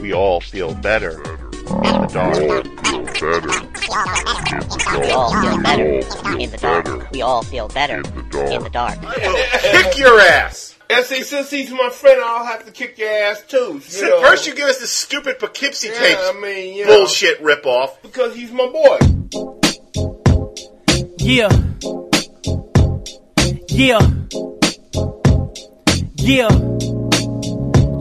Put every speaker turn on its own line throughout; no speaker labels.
we all feel better in the dark.
We all feel better in the dark. We all feel better in the dark.
Kick your ass.
And see, since he's my friend, I'll have to kick your ass too. You know?
First, you give us the stupid Poughkeepsie
yeah,
tapes
I mean, you know,
bullshit ripoff.
because he's my boy.
Yeah. Yeah. Yeah.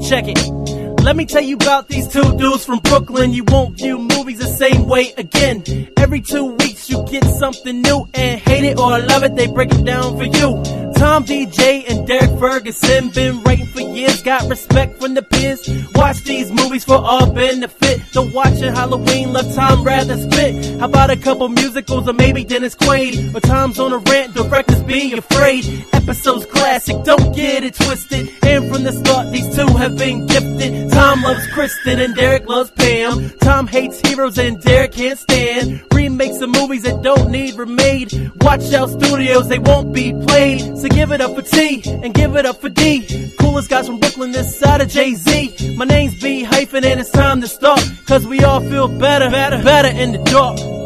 Check it. Let me tell you about these two dudes from Brooklyn. You won't view movies the same way again. Every two weeks you get something new and hate it or love it, they break it down for you. Tom Deja and Derrick Ferguson been writing for years, got respect from the peers. Watch these movies for all benefit. Don't watch it Halloween, love Tom rather spit. How about a couple musicals or maybe Dennis Quaid? Or Tom's on a rant, directors be afraid. Episodes classic, don't get it twisted. And from the start, these two have been gifted. Tom loves Kristen and Derrick loves Pam. Tom hates heroes and Derrick can't stand remakes of movies that don't need remade. Watch out studios, they won't be played. So give it up for T and give it up for D. Coolest guys from Brooklyn this side of Jay Z. My name's B hyphen and it's time to start. Cause we all feel better, better, better in the dark.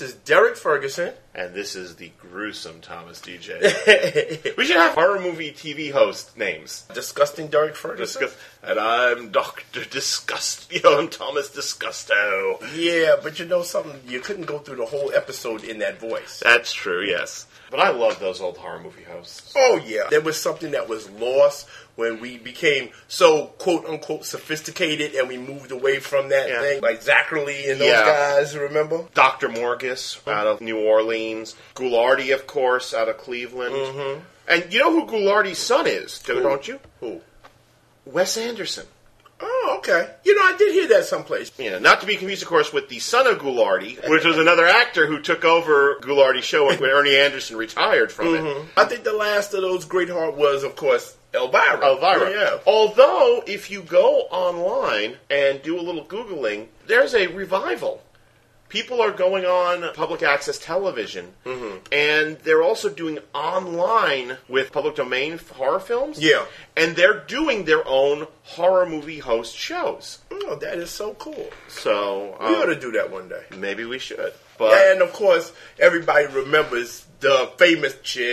This is Derrick Ferguson.
and this is the gruesome Thomas Deja. we should have horror movie TV host names.
Disgusting Derrick Ferguson.
Disgust- and I'm Doctor Disgust. Yo, I'm Thomas Disgusto.
Yeah, but you know something? You couldn't go through the whole episode in that voice.
That's true, yes. But I love those old horror movie hosts.
Oh yeah, there was something that was lost when we became so quote unquote sophisticated, and we moved away from that
Yeah.
thing, like Zacherley and those
Yeah.
guys. Remember?
Dr. Morgus out of New Orleans. Ghoulardi, of course, out of Cleveland. Mm-hmm. And you know who Ghoulardi's son is, don't you?
Who?
Wes Anderson.
Oh, okay. You know, I did hear that someplace.
You know, not to be confused, of course, with the son of Ghoulardi, which was another actor who took over Ghoulardi's show when Ernie Anderson retired from it. Mm-hmm.
I think the last of those great heart was, of course, Elvira.
Elvira.
Yeah.
Although, if you go online and do a little Googling, there's a revival. People are going on public access television,
Mm-hmm.
and they're also doing online with public domain horror films.
Yeah.
And they're doing their own horror movie host shows.
Oh, that is so cool.
So,
We
um,
ought to do that one day.
maybe we should. But
And of course, everybody remembers the famous chiller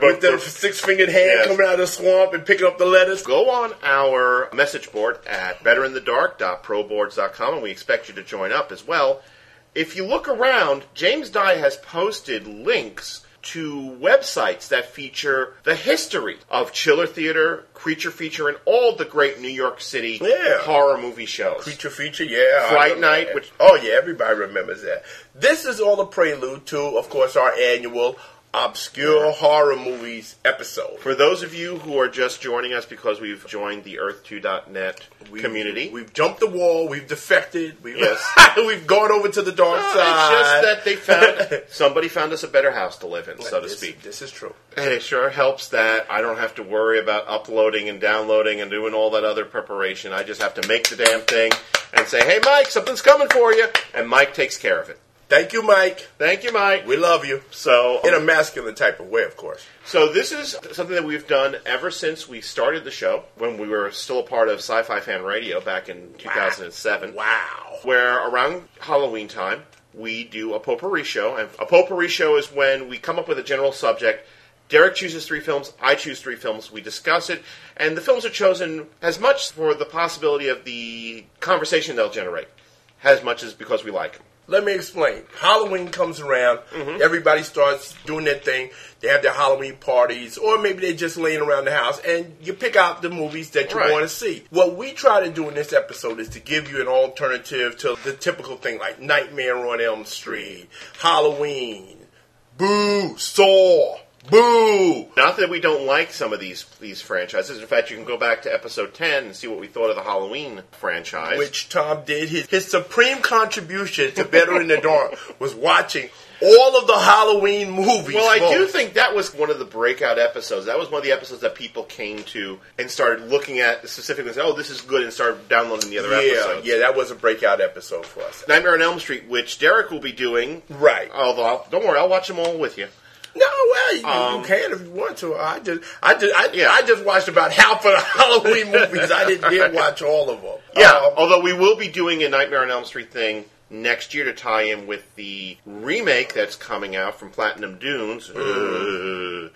with the six fingered hand
Yes.
coming out of the swamp and picking up the letters.
go on our message board at betterinthedark.proboards.com and we expect you to join up as well. If you look around, James Dye has posted links to websites that feature the history of Chiller Theater, Creature Feature, and all the great New York City
Yeah.
horror movie shows.
Creature feature, yeah.
Fright Night, which-
oh yeah, everybody remembers that. This is all a prelude to, of course, our annual obscure horror movies episode.
For those of you who are just joining us because we've joined the Earth2.net
We-
community,
We've jumped the wall. We've defected. We've,
Yes.
we've gone over to the dark
No,
side.
it's just that they found somebody found us a better house to live in, so to
This-
speak.
This is true.
And it sure helps that I don't have to worry about uploading and downloading and doing all that other preparation. I just have to make the damn thing and say, "Hey, Mike, something's coming for you," and Mike takes care of it.
Thank you, Mike.
Thank you, Mike.
We love you.
So,
In a masculine type of way, of course.
so this is something that we've done ever since we started the show when we were still a part of Sci-Fi Fan Radio back in 2007.
Wow.
where around Halloween time we do a potpourri show. And a potpourri show is when we come up with a general subject. Derrick chooses three films, I choose three films, we discuss it, and the films are chosen as much for the possibility of the conversation they'll generate, as much as because we like them.
Let me explain. Halloween comes around,
Mm-hmm.
everybody starts doing their thing. They have their Halloween parties, or maybe they're just laying around the house, and you pick out the movies that you
Right.
want to see. What we try to do in this episode is to give you an alternative to the typical thing like Nightmare on Elm Street, Halloween, Boo, Saw, Boo.
Not that we don't like some of these these franchises. In fact, you can go back to episode ten and see what we thought of the Halloween franchise.
which Tom did. His, his supreme contribution to Better in the Dark was watching all of the Halloween movies.
well, I do think that was one of the breakout episodes. That was one of the episodes that people came to and started looking at specifically. and said, Oh, this is good, and started downloading the other
Yeah,
episodes.
yeah, that was a breakout episode for us.
Nightmare on Elm Street, which Derrick will be doing.
Right.
Although, I'll, don't worry, I'll watch them all with you.
No, well, you,
Um,
you can if you want to. I just, I just, I,
Yeah.
I just watched about half of the Halloween movies. I didn't dare watch all of them.
Yeah,
Um,
although we will be doing a Nightmare on Elm Street thing next year to tie in with the remake that's coming out from Platinum Dunes, Uh,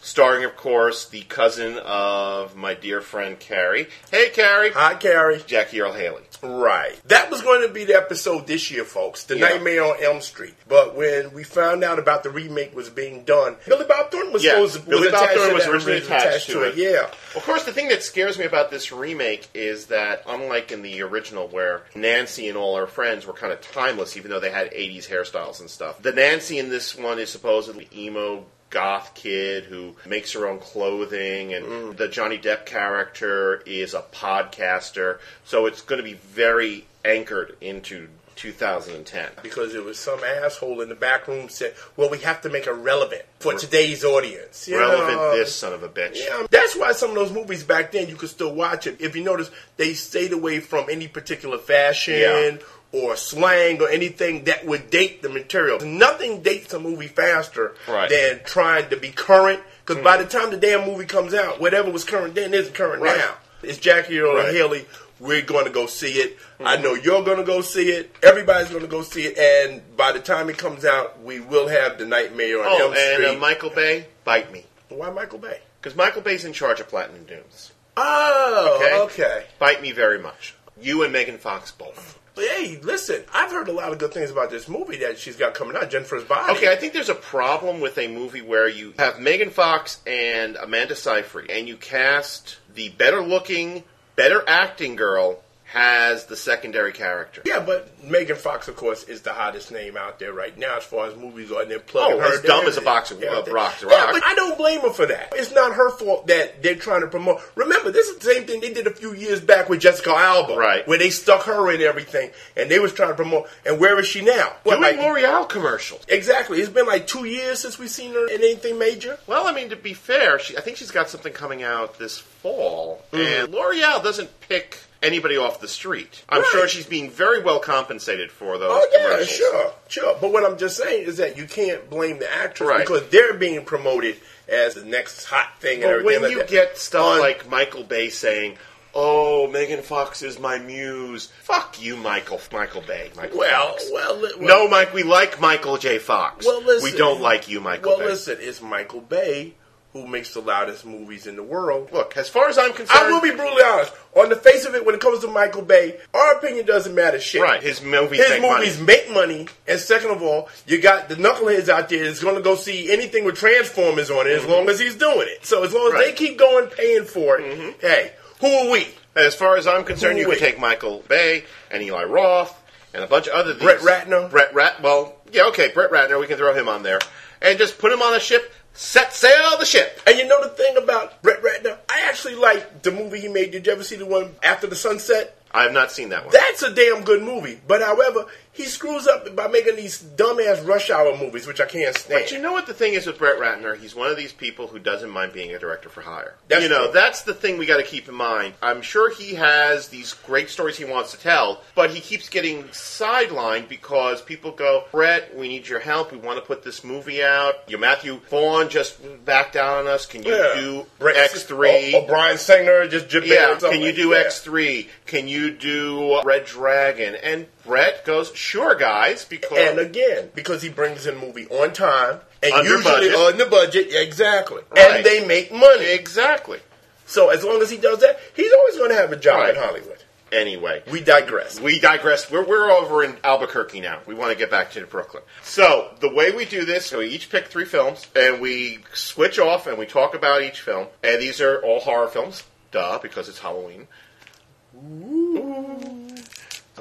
starring, of course, the cousin of my dear friend Carrie. Hey, Carrie,
hi, Carrie.
Jackie Earle Haley.
Right. That was going to be the episode this year, folks. The
Yeah.
Nightmare on Elm Street. But when we found out about the remake was being done, Billy Bob Thornton was
Yeah,
supposed to
Billy Bob
attached
Thornton
to
was originally attached to it.
Yeah.
Of course, the thing that scares me about this remake is that, unlike in the original, where Nancy and all her friends were kind of timeless, even though they had 80s hairstyles and stuff, the Nancy in this one is supposedly emo goth kid who makes her own clothing, and mm. the Johnny Depp character is a podcaster. So it's going to be very anchored into 2010.
Because it was some asshole in the back room said, well, we have to make it relevant for today's audience. You
Relevant,
know?
this son of a bitch.
Yeah, that's why some of those movies back then you could still watch it. If you notice, they stayed away from any particular fashion
Yeah.
or slang or anything that would date the material. Nothing dates a movie faster
Right.
than trying to be current. Because by mm. the time the damn movie comes out, whatever was current then isn't current
Right.
now. It's Jackie Earle
Right.
and Haley. We're going to go see it. I know you're going to go see it. Everybody's going to go see it. And by the time it comes out, we will have the Nightmare on
Oh,
Elm
and
Street.
uh, Michael Bay, bite me.
Why Michael Bay?
Because Michael Bay's in charge of Platinum Dunes.
Oh,
Okay.
okay.
Bite me very much. You and Megan Fox both.
Hey, listen, I've heard a lot of good things about this movie that she's got coming out, Jennifer's Body.
Okay, I think there's a problem with a movie where you have Megan Fox and Amanda Seyfried, and you cast the better looking, better acting girl has the secondary character.
Yeah, but Megan Fox, of course, is the hottest name out there right now as far as movies are. And they're plugging
Oh,
her.
as dumb as a box of- uh, rocks
yeah, but I don't blame her for that. It's not her fault that they're trying to promote. Remember, this is the same thing they did a few years back with Jessica Alba,
Right.
Where they stuck her in everything, and they was trying to promote. And where is she now? What,
Doing
like-
L'Oreal commercials.
Exactly. It's been like two years since we've seen her in anything major.
Well, I mean, to be fair, she, I think she's got something coming out this fall,
Mm.
and L'Oreal doesn't pick anybody off the street. I'm
Right.
sure she's being very well compensated for those
Oh yeah, sure, sure. But what I'm just saying is that you can't blame the actress
Right.
because they're being promoted as the next hot thing and
But
everything.
when
like
you
that.
get stuff
On-
like Michael Bay saying, "Oh, Megan Fox is my muse," fuck you, Michael Michael Bay. Michael
well,
Fox.
well, well,
no, Mike, we like Michael J. Fox.
Well, listen,
we don't like you, Michael
Well,
Bay.
listen, it's Michael Bay who makes the loudest movies in the world.
Look, as far as I'm concerned,
I will be brutally honest. On the face of it, when it comes to Michael Bay, our opinion doesn't matter shit.
right. His movies
His
make
movies
money.
make money, and second of all, you got the knuckleheads out there that's going to go see anything with Transformers on it as long as he's doing it. So as long as
Mm-hmm. Right. Mm-hmm.
they keep going paying for it, hey, who are we?
As far as I'm concerned, you
Who we?
take Michael Bay and Eli Roth and a bunch of other
Brett Ratner?
Brett Rat. Well, yeah, okay, Brett Ratner. We can throw him on there and just put him on a ship. Set sail the ship.
And you know the thing about Brett Ratner? I actually like the movie he made. Did you ever see the one After the Sunset?
I have not seen that one.
That's a damn good movie. But however, he screws up by making these dumbass rush hour movies, which I can't stand.
But you know what the thing is with Brett Ratner? He's one of these people who doesn't mind being a director for hire.
That's
you know,
true.
that's the thing we got to keep in mind. I'm sure he has these great stories he wants to tell, but he keeps getting sidelined because people go, Brett, we need your help. We want to put this movie out. Your Matthew Vaughn just backed out on us. Can you
Yeah.
do
Brett-
X3?
Or, or Bryan Singer just jipping
yeah, can you do
that.
X3? Can you do Red Dragon? And Brett goes, sure, guys, because
And again, because he brings in movie on time and
Under
usually
budget.
on the budget, exactly.
Right.
And they make money.
exactly.
So as long as he does that, he's always going to have a job
Right.
in Hollywood.
Anyway,
We digress.
we digress. We're, we're over in Albuquerque now. We want to get back to Brooklyn. So the way we do this, so we each pick three films, and we switch off and we talk about each film. And these are all horror films, duh, because it's Halloween.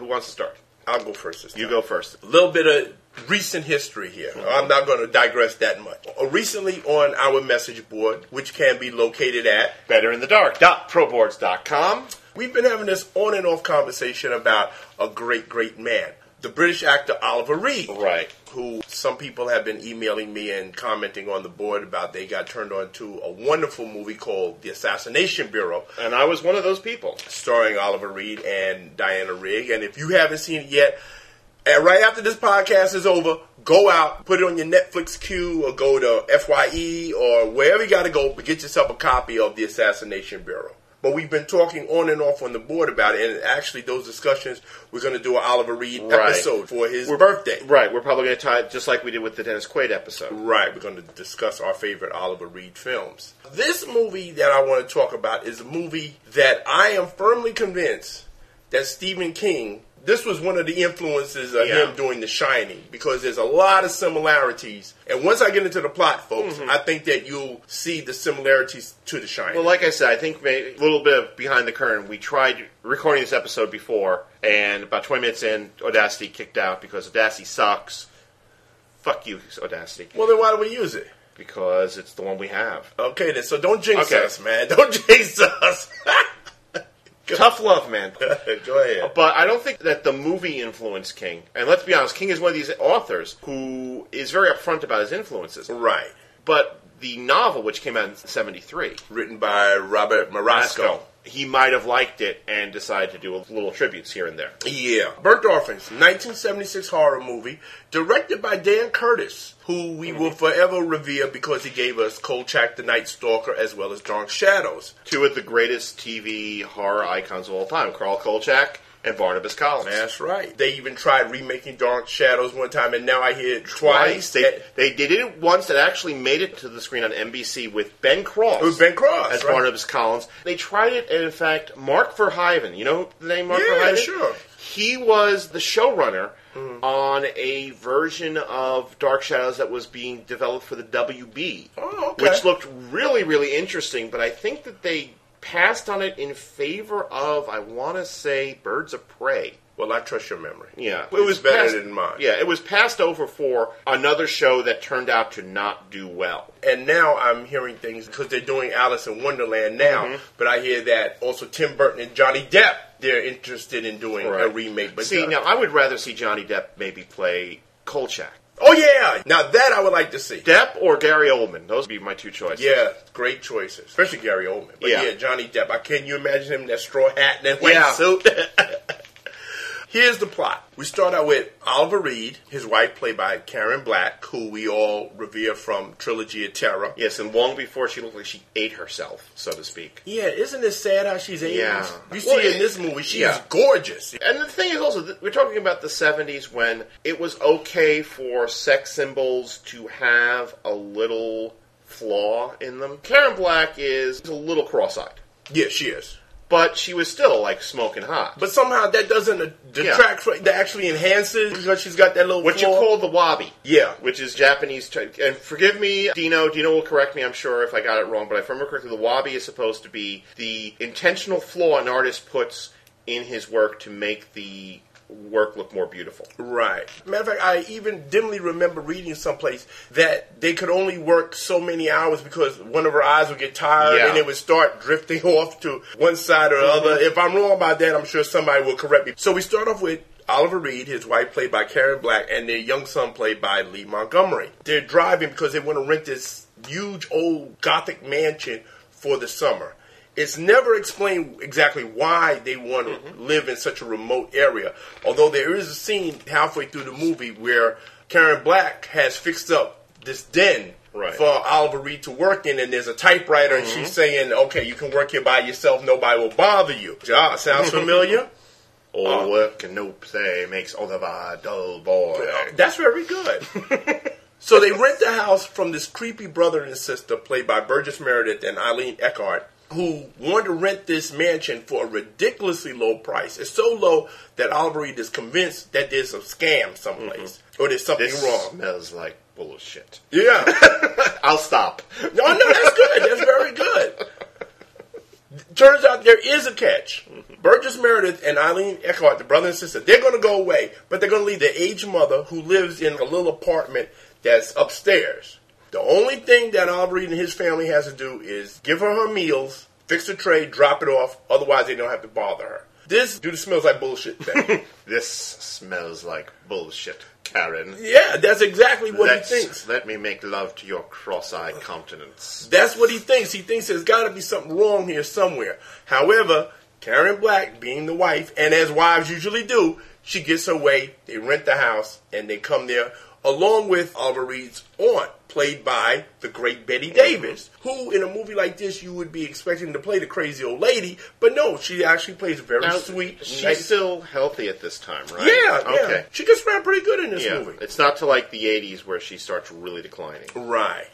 Who wants to start?
I'll go first this
You go first.
A little bit of recent history here. I'm not going to digress that much. Uh, Recently on our message board, which can be located at,
BetterInTheDark.proboards.com.
we've been having this on and off conversation about a great, great man. The British actor Oliver Reed.
Right.
Who some people have been emailing me and commenting on the board about they got turned on to a wonderful movie called The Assassination Bureau,
And I was one of those people.
starring Oliver Reed and Diana Rigg. And if you haven't seen it yet, and right after this podcast is over, go out, put it on your Netflix queue, or go to FYE or wherever you got to go, but get yourself a copy of The Assassination Bureau. But we've been talking on and off on the board about it, and actually, those discussions we're going to do an Oliver Reed
Right.
episode for his birthday.
Right. We're probably going to tie it just like we did with the Dennis Quaid episode.
Right, we're going to discuss our favorite Oliver Reed films. This movie that I want to talk about is a movie that I am firmly convinced that Stephen King, this was one of the influences of
Yeah.
him doing The Shining because there's a lot of similarities. And once I get into the plot, folks, mm-hmm. I think that you'll see the similarities to The Shining.
Well, like I said, I think a little bit of behind the curtain. We tried recording this episode before, and about 20 minutes in, Audacity kicked out because Audacity sucks. Fuck you, Audacity.
well, then why do we use it?
Because it's the one we have.
Okay, then, so don't jinx
Okay.
us, man. Don't jinx us.
Tough love, man.
Go ahead.
But I don't think that the movie influenced King. And let's be honest, King is one of these authors who is very upfront about his influences.
Right.
But the novel, which came out in 73,
Written by Robert Marasco.
He might have liked it and decided to do a little tributes here and there.
Yeah. Burnt Offerings, 1976 horror movie, directed by Dan Curtis, who we will forever revere because he gave us Kolchak the Night Stalker as well as Dark Shadows.
Two of the greatest TV horror icons of all time, Carl Kolchak and Barnabas Collins.
That's right. They even tried remaking Dark Shadows one time, and now I hear it twice.
They, they, they did it once that actually made it to the screen on NBC with Ben Cross.
With Ben Cross,
As
right.
Barnabas Collins. They tried it, and in fact, Mark Verheiden, you know the name Mark
Yeah, sure.
He was the showrunner mm-hmm. on a version of Dark Shadows that was being developed for the WB.
Oh, okay.
Which looked really, really interesting, but I think that they passed on it in favor of, I want to say, Birds of Prey.
Well, I trust your memory.
Yeah,
It was better
passed-
than mine.
Yeah, it was passed over for another show that turned out to not do well.
And now I'm hearing things because they're doing Alice in Wonderland now,
Mm-hmm.
but I hear that also Tim Burton and Johnny Depp they're interested in doing a remake. But
see, now I would rather see Johnny Depp maybe play Kolchak.
Oh yeah, now that I would like to see.
Depp or Gary Oldman. Those would be my two choices.
Yeah, great choices, especially Gary Oldman. But
Yeah.
yeah, Johnny Depp. I can you imagine him in that straw hat and that white
Yeah.
suit? Here's the plot. We start out with Oliver Reed, his wife played by Karen Black, who we all revere from Trilogy of Terror.
Yes, and long before she looked like she ate herself, so to speak.
Yeah, isn't it sad how she's aging?
Yeah.
You see
Well,
in
it-
this movie, she's
yeah.
gorgeous.
And the thing is also, we're talking about the 70s when it was okay for sex symbols to have a little flaw in them. Karen Black is a little cross-eyed,
Yeah, she is.
But she was still like smoking hot.
But somehow that doesn't detract from that actually enhances because she's got that little
what you call the wabi.
Yeah.
Which is Japanese. T- and forgive me, Dino. Dino will correct me, I'm sure, if I got it wrong, but if I remember correctly, the wabi is supposed to be the intentional flaw an artist puts in his work to make the work look more beautiful.
Right. Matter of fact, I even dimly remember reading someplace that they could only work so many hours because one of her eyes would get tired
Yeah.
and it would start drifting off to one side or the other. If I'm wrong about that, I'm sure somebody will correct me. So we start off with Oliver Reed, his wife played by Karen Black, and their young son played by Lee Montgomery. They're driving because they want to rent this huge old gothic mansion for the summer. It's never explained exactly why they want to
Mm-hmm.
live in such a remote area. Although there is a scene halfway through the movie where Karen Black has fixed up this den
Right.
for Oliver Reed to work in, and there's a typewriter, and
Mm-hmm.
she's saying, "Okay, you can work here by yourself. Nobody will bother you." Ja, sounds familiar.
All work and no play makes all the dull boy.
That's very good. so they rent the house from this creepy brother and sister, played by Burgess Meredith and Eileen Heckart, who want to rent this mansion for a ridiculously low price. It's so low that Oliver Reed is convinced that there's a scam someplace mm-hmm. or there's something
This
wrong.
smells like bullshit.
Yeah.
I'll stop.
No, no, that's good. That's very good. Turns out there is a catch. Mm-hmm. Burgess Meredith and Eileen Heckart, the brother and sister, they're going to go away, but they're going to leave their aged mother who lives in a little apartment that's upstairs. The only thing that Oliver and his family has to do is give her her meals, fix the tray, drop it off. Otherwise, they don't have to bother her. This dude smells like bullshit thing.
This smells like bullshit, Karen.
yeah, that's exactly what
Let's-
he thinks.
Let me make love to your cross-eyed countenance.
That's what he thinks. He thinks there's got to be something wrong here somewhere. However, Karen Black, being the wife, and as wives usually do, she gets her way. They rent the house and they come there along with Oliver Reed's aunt, played by the great Bette Davis, who in a movie like this you would be expecting to play the crazy old lady, but no, she actually plays very
Now,
sweet.
She's
nice-
still healthy at this time, right?
yeah, yeah.
Okay.
She gets around pretty good in this
Yeah.
movie.
It's not to like the '80s where she starts really declining.
Right.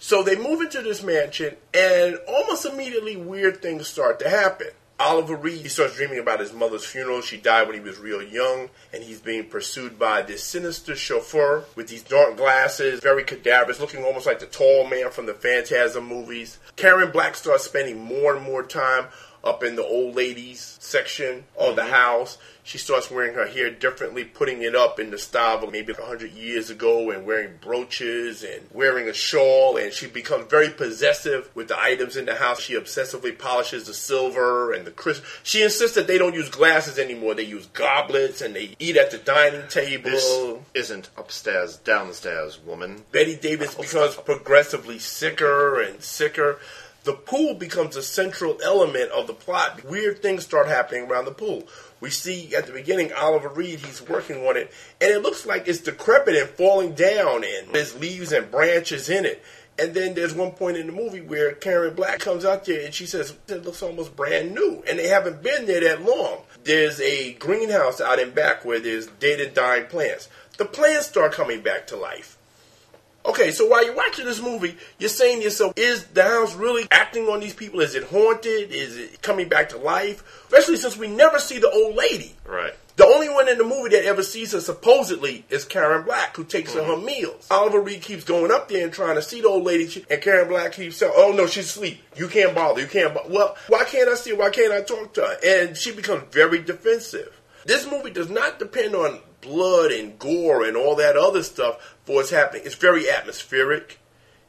So they move into this mansion, and almost immediately, weird things start to happen. Oliver Reed he starts dreaming about his mother's funeral. She died when he was real young, and he's being pursued by this sinister chauffeur with these dark glasses, very cadaverous, looking almost like the tall man from the Phantasm movies. Karen Black starts spending more and more time up in the old ladies section of the mm-hmm. house. She starts wearing her hair differently, putting it up in the style of maybe 100 years ago, and wearing brooches and wearing a shawl. And she becomes very possessive with the items in the house. She obsessively polishes the silver and the crystal. She insists that they don't use glasses anymore. They use goblets and they eat at the dining table.
This isn't upstairs, downstairs, woman.
Bette Davis oh, becomes progressively sicker and sicker. The pool becomes a central element of the plot. Weird things start happening around the pool. We see at the beginning Oliver Reed, he's working on it, and it looks like it's decrepit and falling down, and there's leaves and branches in it. And then there's one point in the movie where Karen Black comes out there and she says, it looks almost brand new. And they haven't been there that long. There's a greenhouse out in back where there's dead and dying plants. The plants start coming back to life. Okay, so while you're watching this movie, you're saying to yourself, is the house really acting on these people? Is it haunted? Is it coming back to life? Especially since we never see the old lady.
Right.
The only one in the movie that ever sees her supposedly is Karen Black, who takes her mm-hmm. her meals. Oliver Reed keeps going up there and trying to see the old lady, and Karen Black keeps saying, "Oh no, she's asleep. You can't bother. You can't." Bo-. Well, why can't I see her? Why can't I talk to her? And she becomes very defensive. This movie does not depend on blood and gore and all that other stuff for what's happening. It's very atmospheric.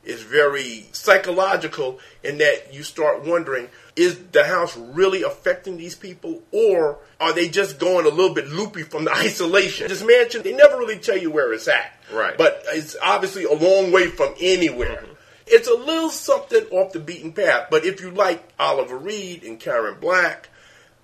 It's very psychological in that you start wondering is the house really affecting these people or are they just going a little bit loopy from the isolation? This mansion, they never really tell you where it's at.
Right.
But it's obviously a long way from anywhere. Mm-hmm. It's a little something off the beaten path. But if you like Oliver Reed and Karen Black,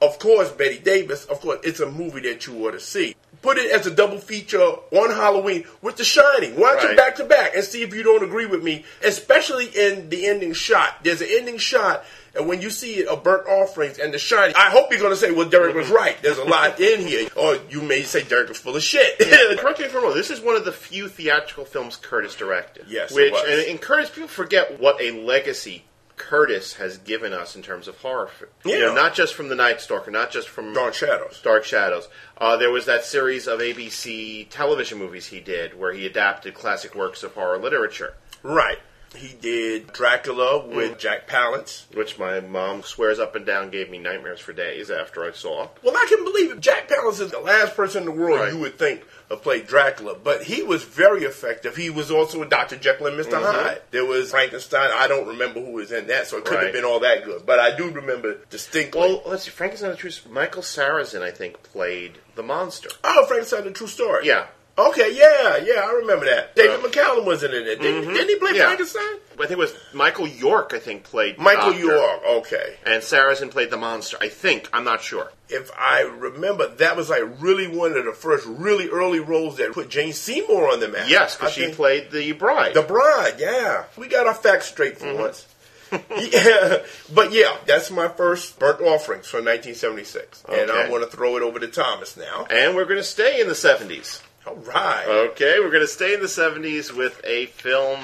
of course, Bette Davis, of course, it's a movie that you ought to see. Put it as a double feature on Halloween with The Shining. Watch
Right.
it back to back and see if you don't agree with me, especially in the ending shot. There's an ending shot, and when you see it, a burnt offerings and The Shining, I hope you're going to say, well, Derrick was mm-hmm. right. There's a lot in here. Or you may say Derrick was full of shit.
Correct me if I'm wrong. This is one of the few theatrical films Curtis directed.
Yes, it
which and, and Curtis, people forget what a legacy Curtis has given us in terms of horror. fi- You know, not just from The Night Stalker, not just from
Dark Shadows.
Dark Shadows. Uh, there was that series of ABC television movies he did where he adapted classic works of horror literature,
Right. He did Dracula with mm. Jack Palance.
which my mom swears up and down gave me nightmares for days after I saw.
Well, I can believe it. Jack Palance is the last person in the world
Right.
you would think of played Dracula, but he was very effective. He was also a Dr. Jekyll and mister mm-hmm. Hyde. There was Frankenstein. I don't remember who was in that, so it couldn't
Right.
have been all that good. But I do remember distinctly.
Well, let's see. Frankenstein the Truth. Michael Sarrazin, I think, played the monster.
oh, Frankenstein: The True Story.
Yeah.
Okay. Yeah. Yeah. I remember that. David McCallum wasn't in it. Didn't, didn't he play
Yeah.
Frankenstein?
I think it was Michael York. I think played
Michael
Doctor,
York. Okay.
and Sarrazin played the monster. I think I'm not sure.
if I remember, that was like really one of the first really early roles that put Jane Seymour on the map.
Yes, because she played the bride.
The Bride, yeah. We got our facts straight
Mm-hmm.
for once. yeah, but yeah, that's my first burnt offerings from 1976, and I'm going to throw it over to Thomas now.
and we're going to stay in the 70s.
All right.
Okay, we're going to stay in the 70s with a film.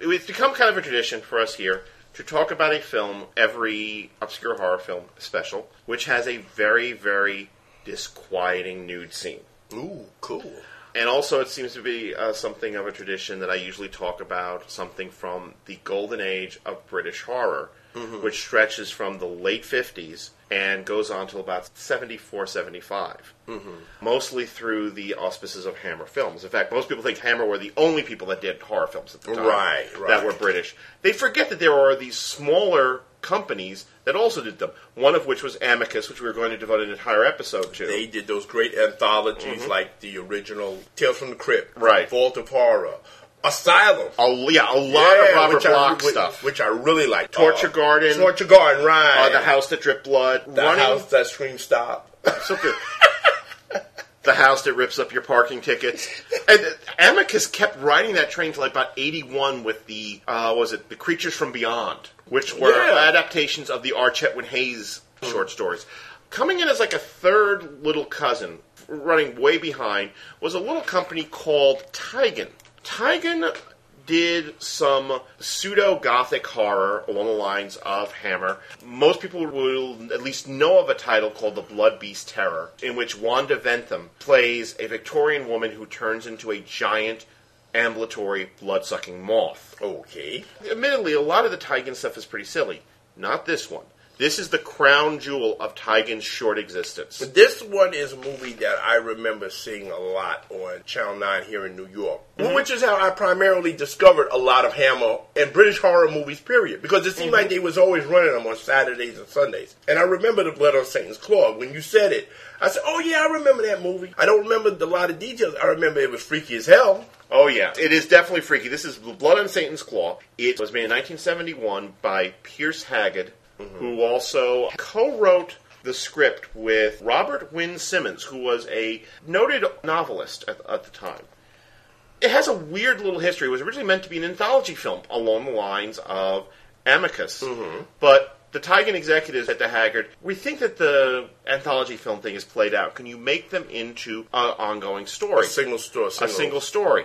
It's become kind of a tradition for us here to talk about a film, every obscure horror film special, which has a very, very disquieting nude scene.
Ooh, cool.
And also, it seems to be uh, something of a tradition that I usually talk about something from the golden age of British horror, which stretches from the late 50s and goes on till about 74, 75. Mostly through the auspices of Hammer Films. In fact, most people think Hammer were the only people that did horror films at the time
Right, right.
that were British. They forget that there are these smaller companies that also did them, one of which was Amicus, which we were going to devote an entire episode to.
They did those great anthologies like the original Tales from the Crypt,
Mm-hmm. Right.
Vault of Horror, Asylum.
a, yeah, a lot of Robert
which I-
Bloch
which,
stuff.
which I really like.
Torture
Uh,
Garden.
Torture Garden, right?
Uh, the house that dripped blood.
the
running
house that screams stop.
so good. the house that rips up your parking tickets. And Amicus kept riding that train till like about eighty-one with the uh, was it the Creatures from Beyond, which were
Yeah.
adaptations of the R. Chetwynd Hayes short stories. Coming in as like a third little cousin, running way behind, was a little company called Tigon. Tigon did some pseudo gothic horror along the lines of Hammer. Most people will at least know of a title called The Blood Beast Terror, in which Wanda Ventham plays a Victorian woman who turns into a giant ambulatory blood sucking moth.
Okay.
Admittedly, a lot of the Tigon stuff is pretty silly. Not this one. This is the crown jewel of Tigon's short existence.
This one is a movie that I remember seeing a lot on Channel 9 here in New York,
Mm-hmm.
which is how I primarily discovered a lot of Hammer and British horror movies, period. Because it seemed
Mm-hmm.
like they was always running them on Saturdays and Sundays. And I remember The Blood on Satan's Claw. When you said it, I said, oh yeah, I remember that movie. I don't remember a lot of details. I remember it was freaky as hell.
Oh yeah, it is definitely freaky. This is the Blood on Satan's Claw. It was made in 1971 by Piers Haggard, Mm-hmm. who also co-wrote the script with Robert Wynne Simmons, who was a noted novelist at, at the time. It has a weird little history. It was originally meant to be an anthology film along the lines of Amicus, mm-hmm. but the Tigon executives at the Haggard, we think that the anthology film thing is played out. Can you make them into an ongoing story?
A single story.
a single story.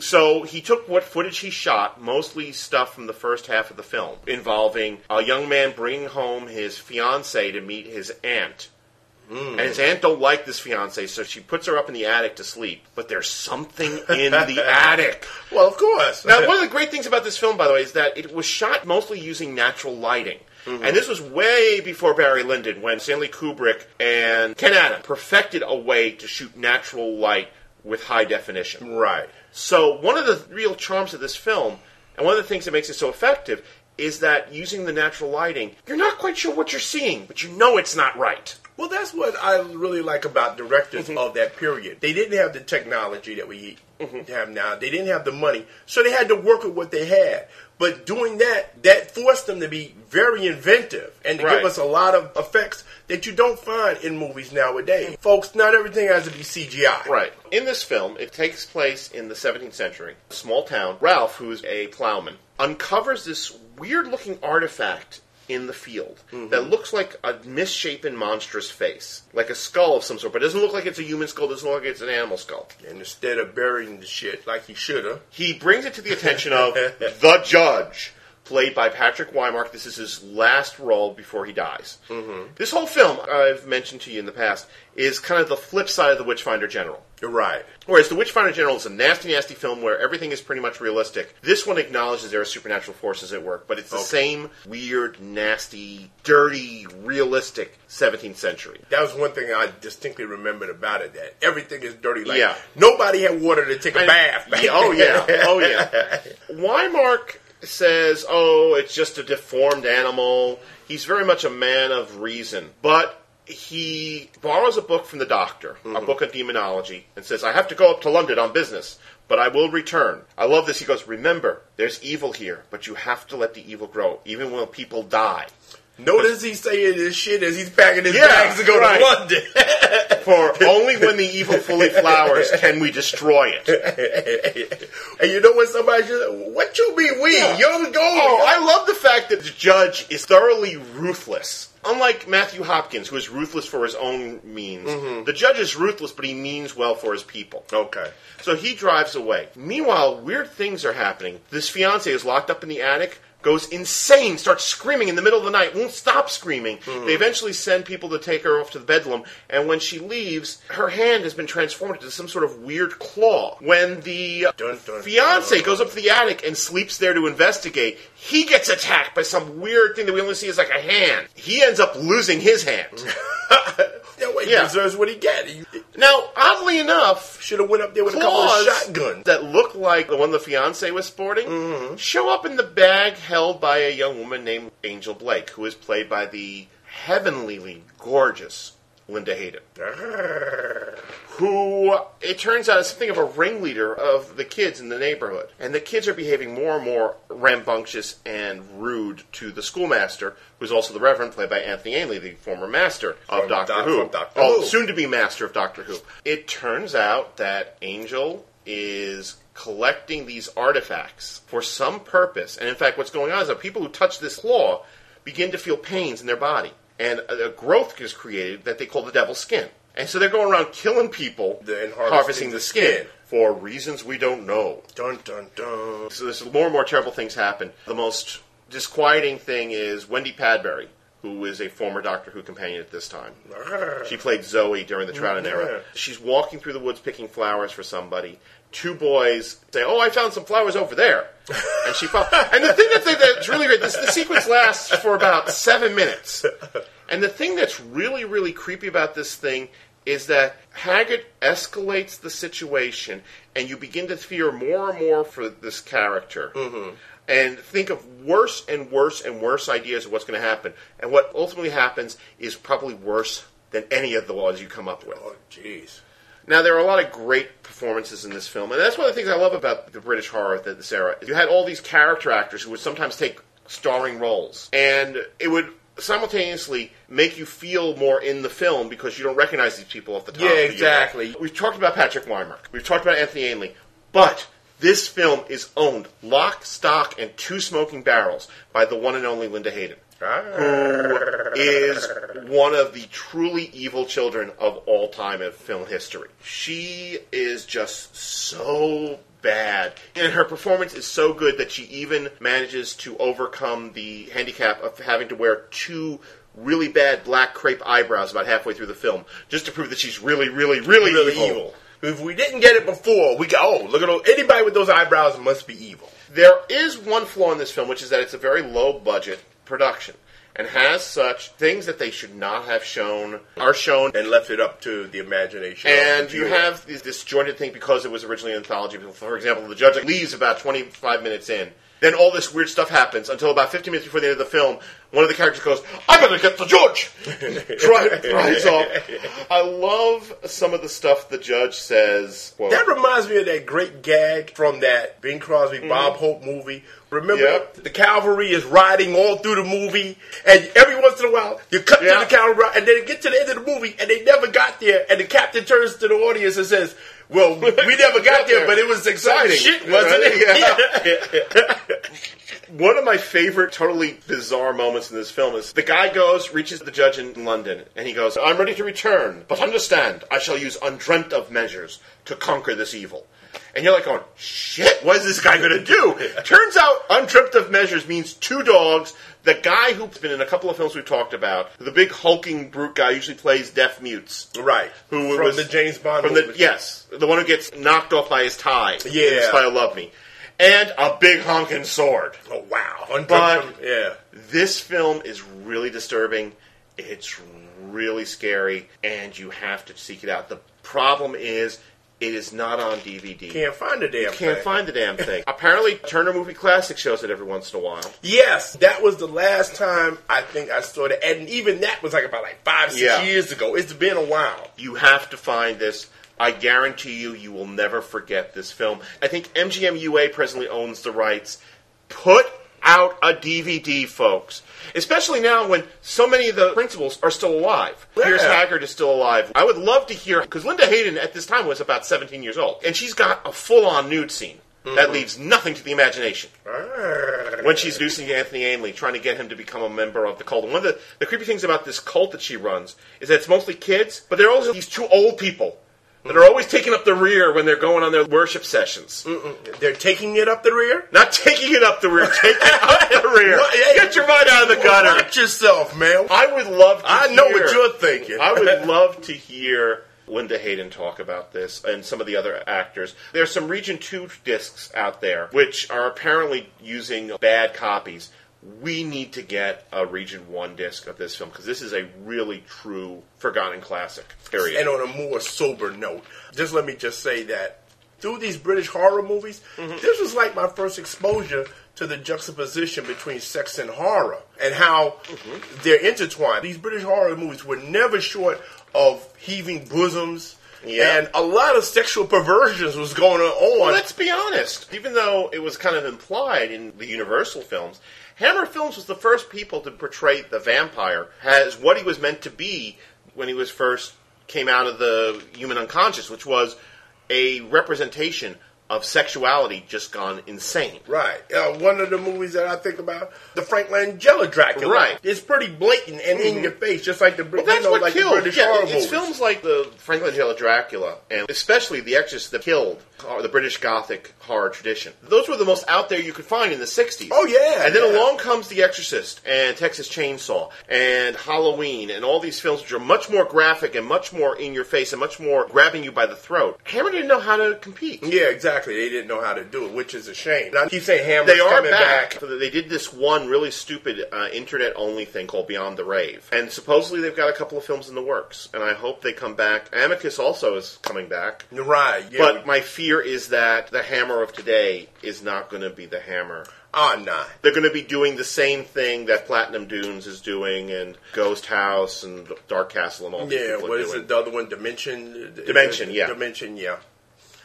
So he took what footage he shot, mostly stuff from the first half of the film, involving a young man bringing home his fiancee to meet his aunt. And his aunt don't like this fiance, so she puts her up in the attic to sleep. But there's something in the attic.
Well, of course.
Now, one of the great things about this film, by the way, is that it was shot mostly using natural lighting. Mm-hmm. And this was way before Barry Lyndon, when Stanley Kubrick and Ken Adam perfected a way to shoot natural light with high definition.
right.
So one of the real charms of this film, and one of the things that makes it so effective, is that using the natural lighting, you're not quite sure what you're seeing, but you know it's not right.
Well, that's what I really like about directors mm-hmm. of that period. They didn't have the technology that we mm-hmm. have now. They didn't have the money, so they had to work with what they had. But doing that, that forced them to be very inventive and to
Right.
give us a lot of effects that you don't find in movies nowadays. Mm-hmm. Folks, not everything has to be CGI.
Right. In this film, it takes place in the 17th century. A small town. Ralph, who's a plowman, uncovers this weird looking artifact in the field mm-hmm. that looks like a misshapen, monstrous face. Like a skull of some sort, but it doesn't look like it's a human skull, it doesn't look like it's an animal skull.
And instead of burying the shit like he should have,
He brings it to the attention of the judge, played by Patrick Wymark. This is his last role before he dies. Mm-hmm. This whole film, I've mentioned to you in the past, is kind of the flip side of the Witchfinder General.
you're right.
Whereas The Witchfinder General is a nasty, nasty film where everything is pretty much realistic. This one acknowledges there are supernatural forces at work, but it's the
Okay.
same weird, nasty, dirty, realistic 17th century.
That was one thing I distinctly remembered about it. That everything is dirty. Like
Yeah.
nobody had water to take a bath.
Yeah, oh yeah, oh yeah. Wymark says, "Oh, it's just a deformed animal." He's very much a man of reason, but he borrows a book from the doctor, a mm-hmm. book of demonology, and says, "I have to go up to London on business." But I will return. I love this. He goes, Remember, there's evil here, but you have to let the evil grow, even when people die.
Notice he's saying this shit as he's packing his
Yeah,
bags to go
right.
to London.
For only when the evil fully flowers can we destroy it.
and you know what somebody should What you mean we? You're going.
Oh, I love the fact that the judge is thoroughly ruthless. Unlike Matthew Hopkins, who is ruthless for his own means, mm-hmm. the judge is ruthless, but he means well for his people.
Okay.
So he drives away. Meanwhile, weird things are happening. This fiance is locked up in the attic, goes insane, starts screaming in the middle of the night, won't stop screaming. Hmm. They eventually send people to take her off to the bedlam, and when she leaves, her hand has been transformed into some sort of weird claw. When the
Dun, dun,
fiance
dun.
goes up to the attic and sleeps there to investigate, he gets attacked by some weird thing that we only see as like a hand. He ends up losing his hand.
Yeah, wait,
Yeah.
he deserves what he get. He
now, oddly enough,
should have went up there with a couple of shotguns.
that look like the one the fiance was sporting mm-hmm. show up in the bag held by a young woman named Angel Blake, who is played by the heavenly gorgeous Linda Hayden. Who it turns out is something of a ringleader of the kids in the neighborhood. And the kids are behaving more and more rambunctious and rude to the schoolmaster, who's also the Reverend, played by Anthony Ainley, the former master of
From
Doctor
Doc-
Who.
Doctor
oh,
Who.
soon to be master of Doctor Who. It turns out that Angel is collecting these artifacts for some purpose. And in fact, what's going on is that people who touch this claw begin to feel pains in their body. And a, a growth is created that they call the devil's skin. And so they're going around killing people
And
harvesting,
harvesting
the skin,
skin.
for reasons we don't know.
Dun dun dun.
So there's more and more terrible things happen. The most disquieting thing is Wendy Padbury, who is a former Doctor Who companion at this time. She played Zoe during the Troughton
mm-hmm.
era. She's walking through the woods picking flowers for somebody. Two boys say, "Oh, I found some flowers over there," and she and the thing that's, that's really great. This the sequence lasts for about seven minutes, and the thing that's really really creepy about this thing is that Haggard escalates the situation, and you begin to fear more and more for this character. Mm-hmm. And think of worse and worse and worse ideas of what's going to happen. And what ultimately happens is probably worse than any of the laws you come up with.
Oh, jeez.
Now, there are a lot of great performances in this film, and that's one of the things I love about the British horror of this era. You had all these character actors who would sometimes take starring roles, and it would simultaneously make you feel more in the film because you don't recognize these people off the top.
Yeah,
of your head.
exactly.
We've talked about Patrick Wymark. We've talked about Anthony Ainley. But this film is owned lock, stock, and two smoking barrels by the one and only Linda Hayden who is one of the truly evil children of all time in film history. She is just so bad. And her performance is so good that she even manages to overcome the handicap of having to wear two really bad black crepe eyebrows about halfway through the film, just to prove that she's really, really, really,
Really
evil.
evil. If we didn't get it before, we go, oh, look at those, anybody with those eyebrows must be evil.
There is one flaw in this film, which is that it's a very low budget production. And has such things that they should not have shown are shown
And left it up to the imagination.
And
the
you have this disjointed thing because it was originally an anthology. For example, the judge leaves about 25 minutes in. Then all this weird stuff happens until about 15 minutes before the end of the film. One of the characters goes, I better get the judge! Dri- drives off. I love some of the stuff the judge says. Quote,
That reminds me of that great gag from that Bing Crosby Bob mm-hmm. Hope movie. Remember,
Yep.
the cavalry is riding all through the movie, and every once in a while you cut
Yeah.
to the cavalry, and then get to the end of the movie, and they never got there, and the captain turns to the audience and says, "Well, we never got there, but it was exciting, shit, wasn't it?" Yeah.
One of my favorite, totally bizarre moments in this film is the guy goes, reaches the judge in London, and he goes, I'm ready to return, but understand, I shall use undreamt of measures to conquer this evil. And you're like going, shit, what is this guy going to do? Turns out, undreamt of measures means two dogs. The guy who's been in a couple of films we've talked about, the big hulking brute guy, usually plays deaf mutes.
right.
Who
from
was
the James Bond
from the
movie.
yes, the one who gets knocked off by his tie.
Yeah.
in Spy Love Me, and a big honking sword.
Oh wow! Undreamt
But-
of- yeah.
This film is really disturbing. It's really scary, and you have to seek it out. The problem is, it is not on DVD.
Can't find the damn
Can't
thing.
find the damn thing. Apparently, Turner Movie Classic shows it every once in a while.
Yes, that was the last time I think I saw it, and even that was like about like five, six
Yeah.
years ago. It's been a while.
You have to find this. I guarantee you, you will never forget this film. I think MGM UA presently owns the rights. Put out a DVD, folks. Especially now when so many of the principals are still alive.
Yeah.
Piers Haggard is still alive. I would love to hear, because Linda Hayden at this time was about 17 years old, and she's got a full on nude scene. That mm-hmm. leaves nothing to the imagination. Ah. When she's seducing Anthony Ainley, trying to get him to become a member of the cult. And one of the, the creepy things about this cult that she runs is that it's mostly kids, but there are also these two old people that are always taking up the rear when they're going on their worship sessions.
They're taking it up the rear.
Not taking it up the rear, taking it up the rear.
What? Hey,
Get your mind out of the gutter.
Watch yourself, man.
I would love to
I know what you're thinking.
I would love to hear Linda Hayden talk about this and some of the other actors. There's some Region 2 discs out there which are apparently using bad copies. We need to get a Region 1 disc of this film because this is a really true forgotten classic. Period.
And on a more sober note, just let me just say that through these British horror movies,
Mm-hmm.
this was like my first exposure to the juxtaposition between sex and horror and how
Mm-hmm.
they're intertwined. These British horror movies were never short of heaving bosoms.
Yeah.
And a lot of sexual perversions was going on.
Well, let's be honest. Even though it was kind of implied in the Universal films, Hammer Films was the first people to portray the vampire as what he was meant to be when he was first came out of the human unconscious, which was a representation of sexuality just gone insane.
Right. Uh, one of the movies that I think about, the Frank Langella Dracula.
Right. Mm-hmm.
It's pretty blatant and in your face, just like the,
Well, that's
you know,
what
like the
killed.
British
Yeah, it's
movies.
films like the Frank Langella Dracula, and especially The Exorcist that killed uh, the British Gothic horror tradition. Those were the most out there you could find in the '60s.
Oh, yeah,
and then
yeah.
along comes The Exorcist and Texas Chainsaw and Halloween and all these films which are much more graphic and much more in your face and much more grabbing you by the throat. Hammer didn't know how to compete.
Yeah, exactly. They didn't know how to do it, which is a shame. And I keep saying Hammer's
They are
coming
back.
back.
They did this one really stupid uh, internet only thing called Beyond the Rave. And supposedly they've got a couple of films in the works. And I hope they come back. Amicus also is coming back.
Right. Yeah.
But my fear is that the hammer of today is not going to be the hammer.
oh, nah.
They're going to be doing the same thing that Platinum Dunes is doing, and Ghost House, and Dark Castle, and all
Yeah, what is it? The other one, Dimension?
Dimension, yeah.
Dimension, yeah.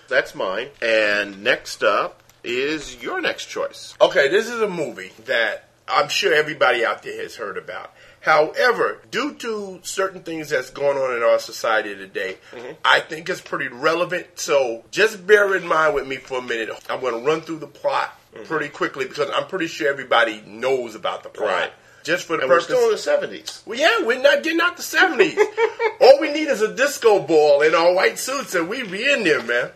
That's mine. And next up is your next choice.
Okay, this is a movie that I'm sure everybody out there has heard about. However, due to certain things that's going on in our society today, mm-hmm. I think it's pretty relevant. So just bear in mind with me for a minute. I'm going to run through the plot mm-hmm. pretty quickly because I'm pretty sure everybody knows about the plot.
Right.
Just for the
And we're still in the 70s.
Well, yeah, we're not getting out the 70s. All we need is a disco ball and our white suits, and we be in there, man.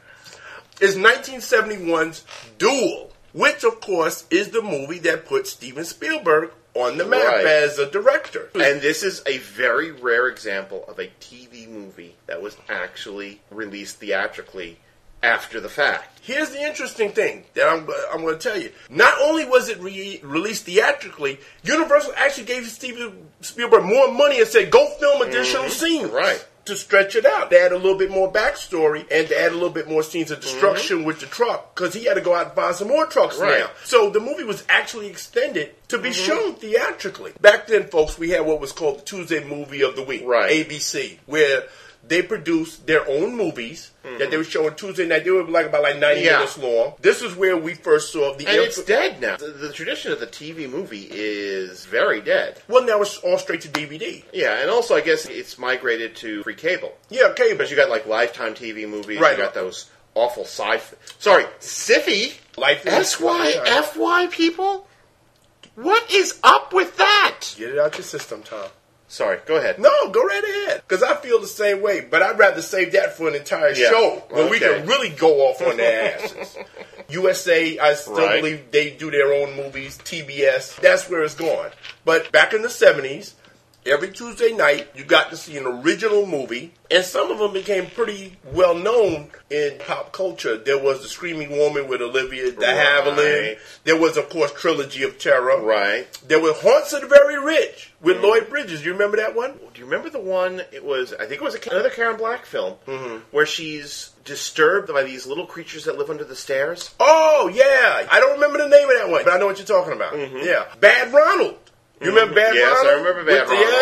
It's 1971's Duel, which, of course, is the movie that put Steven Spielberg on the map
Right.
as a director.
And this is a very rare example of a TV movie that was actually released theatrically after the fact.
Here's the interesting thing that I'm, I'm going to tell you. Not only was it re- released theatrically, Universal actually gave Steven Spielberg more money and said, go film additional mm-hmm. scenes.
Right.
To stretch it out, to add a little bit more backstory and to add a little bit more scenes of destruction mm-hmm. with the truck because he had to go out and find some more trucks
Right.
now. So the movie was actually extended to be mm-hmm. shown theatrically. Back then, folks, we had what was called the Tuesday Movie of the Week,
Right.
ABC, where they produced their own movies that mm-hmm. they were showing Tuesday night. They were like about like 90
Yeah.
minutes long. This is where we first saw the
And
inf-
it's dead now. The, the tradition of the TV movie is very dead.
Well, now it's all straight to DVD.
Yeah, and also I guess it's migrated to free cable.
Yeah, cable.
Because you got like Lifetime TV movies,
Right.
you got those awful sci Sorry, Siffy.
Life
S Y F Y people? What is up with that?
Get it out your system, Tom.
Sorry, go ahead.
No, go right ahead. Because I feel the same way, but I'd rather save that for an entire
Yeah.
show where we can really go off on their asses. USA, I still
Right.
believe they do their own movies. TBS, that's where it's going. But back in the 70s, every Tuesday night, you got to see an original movie, and some of them became pretty well known in pop culture. There was The Screaming Woman with Olivia de Havilland.
Right.
There was, of course, Trilogy of Terror.
Right.
There was Haunts of the Very Rich with Lloyd Bridges. You remember that one?
Do you remember the one? It was, I think it was a, another Karen Black film
Mm-hmm.
where she's disturbed by these little creatures that live under the stairs.
Oh yeah, I don't remember the name of that one, but I know what you're talking about. Yeah, Bad Ronald. You remember Bad.
Yes, I remember Bad
With the-
Ronald.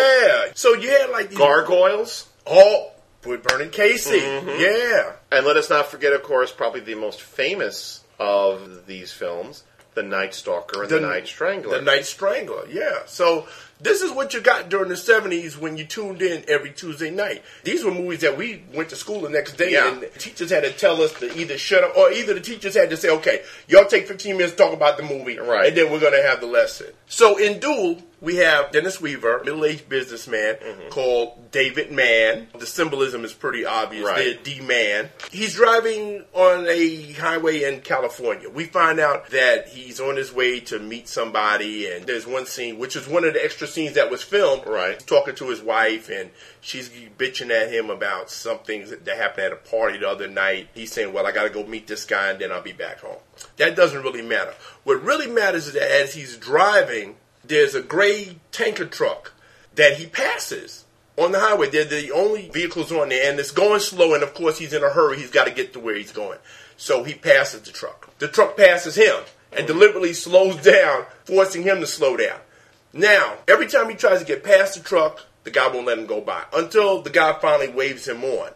Yeah. So you had like these
Gargoyles.
all with Vernon Casey.
Mm-hmm.
Yeah.
And let us not forget, of course, probably the most famous of these films, The Night Stalker and The, Night Strangler.
The Night Strangler. Yeah. So This is what you got during the 70s when you tuned in every Tuesday night. These were movies that we went to school the next day
Yeah.
and teachers had to tell us to either shut up or either the teachers had to say, okay, y'all take 15 minutes to talk about the movie
Right.
and then we're going to have the lesson. So in Duel, we have Dennis Weaver, middle-aged businessman
Mm-hmm.
called David Mann. The symbolism is pretty obvious.
Right.
D Man. He's driving on a highway in California. We find out that he's on his way to meet somebody, and there's one scene, which is one of the extra scenes that was filmed.
Right.
Talking to his wife, and she's bitching at him about something that happened at a party the other night. He's saying, Well, I got to go meet this guy, and then I'll be back home. That doesn't really matter. What really matters is that as he's driving, there's a gray tanker truck that he passes on the highway. They're the only vehicles on there, and it's going slow. And of course, he's in a hurry. He's got to get to where he's going. So he passes the truck. The truck passes him and oh. deliberately slows down, forcing him to slow down. Now, every time he tries to get past the truck, the guy won't let him go by until the guy finally waves him on.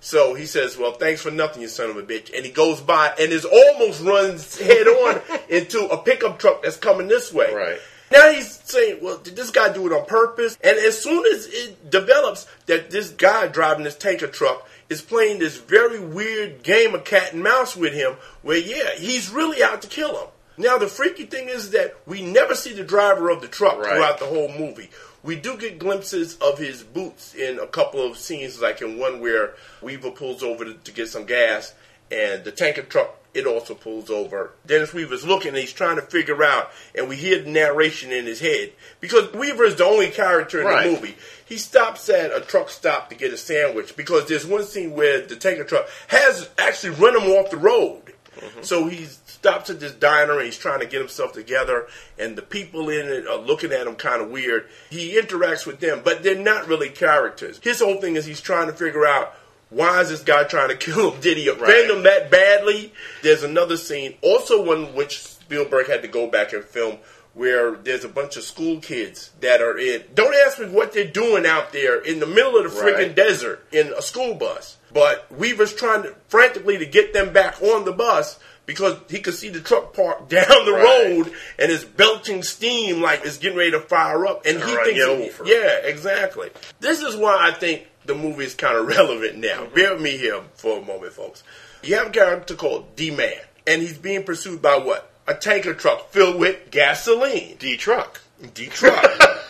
So he says, "Well, thanks for nothing, you son of a bitch." And he goes by and is almost runs head on into a pickup truck that's coming this way.
Right.
Now he's saying, well, did this guy do it on purpose? And as soon as it develops that this guy driving this tanker truck is playing this very weird game of cat and mouse with him, where, yeah, he's really out to kill him. Now, the freaky thing is that we never see the driver of the truck
Right.
throughout the whole movie. We do get glimpses of his boots in a couple of scenes, like in one where Weaver pulls over to, to get some gas, and the tanker truck it also pulls over. Dennis Weaver's looking and he's trying to figure out, and we hear the narration in his head because Weaver is the only character in
Right.
the movie. He stops at a truck stop to get a sandwich because there's one scene where the tanker truck has actually run him off the road. Mm-hmm. So he stops at this diner and he's trying to get himself together, and the people in it are looking at him kind of weird. He interacts with them, but they're not really characters. His whole thing is he's trying to figure out why is this guy trying to kill him? Did he offend
Right.
him that badly? There's another scene, also one which Spielberg had to go back and film. Where there's a bunch of school kids that are in. Don't ask me what they're doing out there in the middle of the friggin'
Right.
desert in a school bus. But Weaver's trying to frantically to get them back on the bus because he could see the truck parked down the
Right.
road and it's belching steam like it's getting ready to fire up. And he thinks, yeah, exactly. This is why I think the movie is kind of relevant now.
Mm-hmm.
Bear with me here for a moment, folks. You have a character called D-Man, and he's being pursued by what? A tanker truck filled with gasoline.
D truck.
D truck.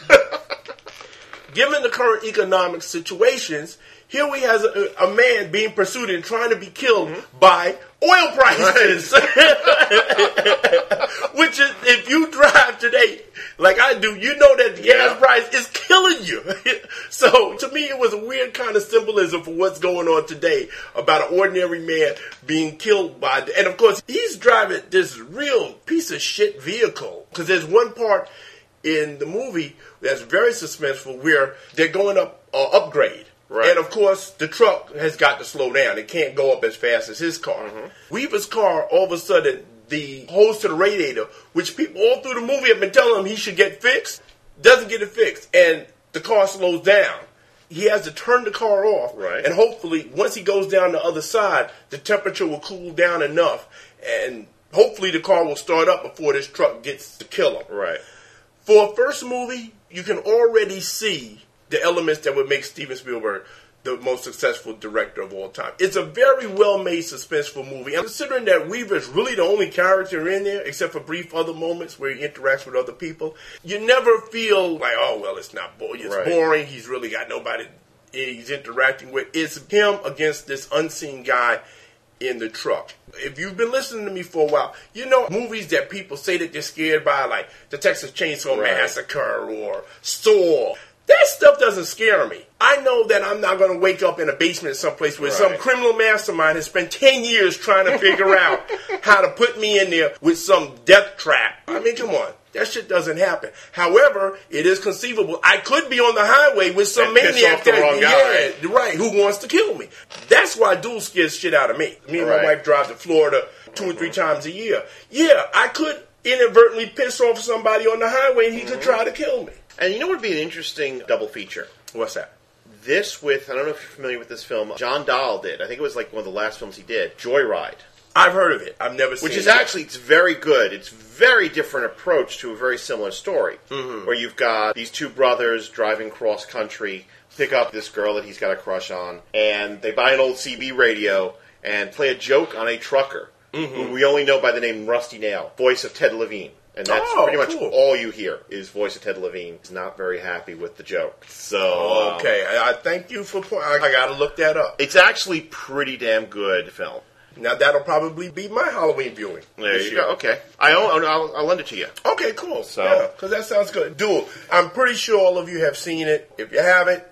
Given the current economic situations, here we have a, a man being pursued and trying to be killed by oil prices. Which is, if you drive today, like I do, you know that the
Yeah.
gas price is killing you. so to me, it was a weird kind of symbolism for what's going on today about an ordinary man being killed by, the, and of course, he's driving this real piece of shit vehicle. Because there's one part in the movie that's very suspenseful where they're going up uh, upgrade.
Right.
And of course, the truck has got to slow down. It can't go up as fast as his car. Mm-hmm. Weaver's car, all of a sudden, the hose to the radiator, which people all through the movie have been telling him he should get fixed, doesn't get it fixed. And the car slows down. He has to turn the car off.
Right.
And hopefully, once he goes down the other side, the temperature will cool down enough. And hopefully, the car will start up before this truck gets to kill him.
Right.
For a first movie, you can already see the elements that would make Steven Spielberg the most successful director of all time. It's a very well made suspenseful movie. And considering that Weaver is really the only character in there, except for brief other moments where he interacts with other people, you never feel like, oh, well, it's not boring. It's
Right.
boring. He's really got nobody he's interacting with. It's him against this unseen guy in the truck. If you've been listening to me for a while, you know movies that people say that they're scared by, like the Texas Chainsaw
Right.
Massacre or Saw. That stuff doesn't scare me. I know that I'm not going to wake up in a basement someplace where some criminal mastermind has spent 10 years trying to figure out how to put me in there with some death trap. I mean, come on. That shit doesn't happen. However, it is conceivable I could be on the highway with some
piss
maniac that,
wrong guy.
yeah, right, who wants to kill me. That's why duel scares shit out of me. Me and
Right.
my wife drive to Florida two or three times a year. Yeah, I could inadvertently piss off somebody on the highway and he could try to kill me.
And you know what would be an interesting double feature?
What's that?
This with, I don't know if you're familiar with this film, John Dahl did. I think it was like one of the last films he did, Joyride.
I've heard of it. I've never seen it.
which is
it.
actually it's very good. It's very different approach to a very similar story,
Mm-hmm.
where you've got these two brothers driving cross country, pick up this girl that he's got a crush on, and they buy an old CB radio and play a joke on a trucker
Mm-hmm.
who we only know by the name Rusty Nail, voice of Ted Levine. And that's
Oh,
pretty much
cool.
all you hear is voice of Ted Levine. He's not very happy with the joke. So um,
Okay, I, I thank you for point. I, I got to look that up.
it's actually pretty damn good film.
Now that'll probably be my Halloween viewing.
There you
year.
go. Okay, I own. I'll, I'll lend it to you.
Okay, cool.
So-
because that sounds good, dude. I'm pretty sure all of you have seen it. If you haven't,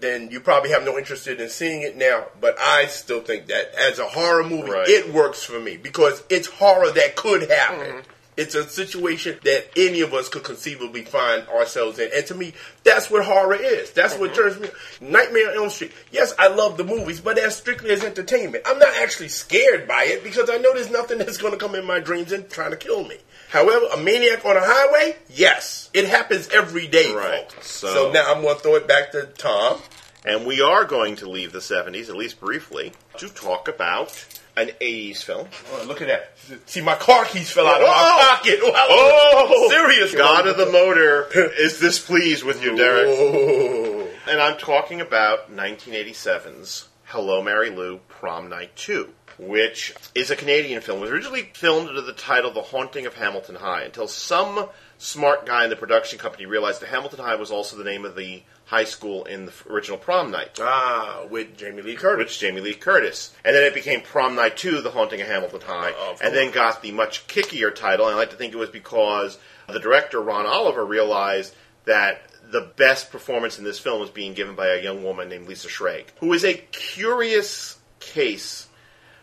then you probably have no interest in seeing it now. But I still think that as a horror movie,
Right.
it works for me because it's horror that could happen.
Mm-hmm.
It's a situation that any of us could conceivably find ourselves in. And to me, that's what horror is. That's what
Mm-hmm.
turns me. Nightmare on Elm Street. Yes, I love the movies, but as strictly as entertainment. I'm not actually scared by it because I know there's nothing that's going to come in my dreams and trying to kill me. However, a maniac on a highway, yes, it happens every day,
Right.
folks.
So-
So, now I'm going to throw it back to Tom.
And we are going to leave the 70s, at least briefly, to talk about an 80s film.
Oh, look at that! See, my car keys fell out of my pocket. Wow.
Oh!
serious!
God of the Motor is displeased with you,
Derrick.
And I'm talking about 1987's Hello, Mary Lou, Prom Night 2, which is a Canadian film. It was originally filmed under the title The Haunting of Hamilton High until some smart guy in the production company realized that Hamilton High was also the name of the high school in the original Prom Night.
Ah, with Jamie Lee Curtis.
which Jamie Lee Curtis. And then it became Prom Night 2, The Haunting of Hamilton High,
Uh, of
and then got the much kickier title. And I like to think it was because the director, Ron Oliver, realized that the best performance in this film was being given by a young woman named Lisa Schrage, who is a curious case.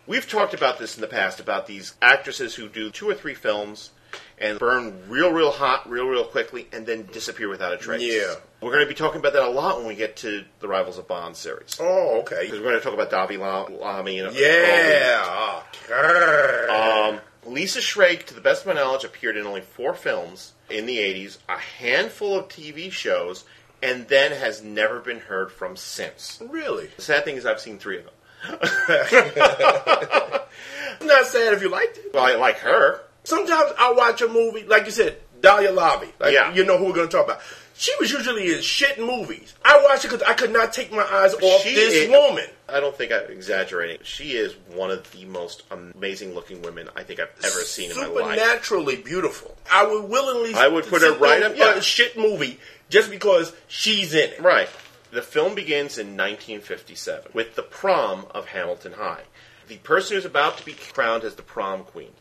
We've talked about this in the past about these actresses who do two or three films and burn real, real hot, real, real quickly, and then disappear without a trace.
Yeah.
We're going to be talking about that a lot when we get to the Rivals of Bond series.
Oh, okay.
Because we're going to talk about Davi La- Lavi. And
Yeah.
Um, Lisa Schrage, to the best of my knowledge, appeared in only four films in the 80s, a handful of TV shows, and then has never been heard from since.
really?
The sad thing is, I've seen three of them.
I'm not sad if you liked it.
Well, I like her.
Sometimes I watch a movie, like you said, Daliah Lavi. Like,
Yeah.
You know who we're going to talk about. She was usually in shit movies. I watched it because I could not take my eyes off
She
this
is-
woman.
I don't think I'm exaggerating. She is one of the most amazing looking women I think I've ever seen in my life.
Supernaturally beautiful. I would willingly.
I would put her right up- yeah.
a shit movie just because she's in it.
Right. The film begins in 1957 with the prom of Hamilton High. The person who's about to be crowned as the prom queen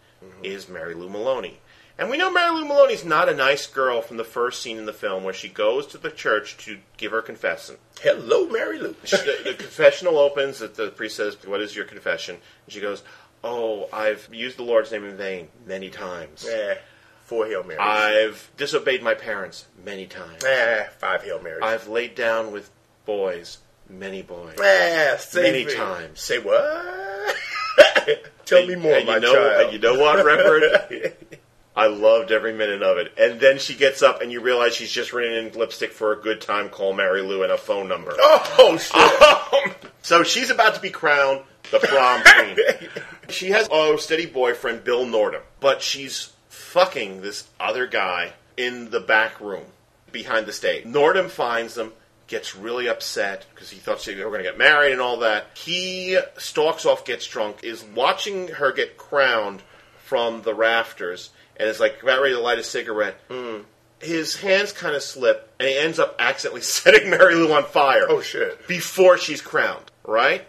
is Mary Lou Maloney. And we know Mary Lou Maloney's not a nice girl from the first scene in the film where she goes to the church to give her confession.
Hello, Mary Lou.
She- the, the confessional opens, the, the priest says, What is your confession? And she goes, Oh, I've used the Lord's name in vain many times.
eh, four Hail Marys.
I've disobeyed my parents many times.
eh, five Hail Marys.
I've laid down with boys, many boys.
Ah, say
many
it.
times.
Say what? Tell me more,
and
my
you know,
child.
And you know what, Reverend? I loved every minute of it. And then she gets up, and you realize she's just written in lipstick for a good time. Call Mary Lou and a phone number.
oh, oh shit!
Um, so she's about to be crowned the prom queen. she has a steady boyfriend, Bill Nordham, but she's fucking this other guy in the back room behind the stage. Nordham finds them, gets really upset because he thought they were going to get married and all that. He stalks off, gets drunk, is watching her get crowned from the rafters, and is like about ready to light a cigarette. Hmm. His hands kind of slip, and he ends up accidentally setting Mary Lou on fire
Oh shit!
before she's crowned, right?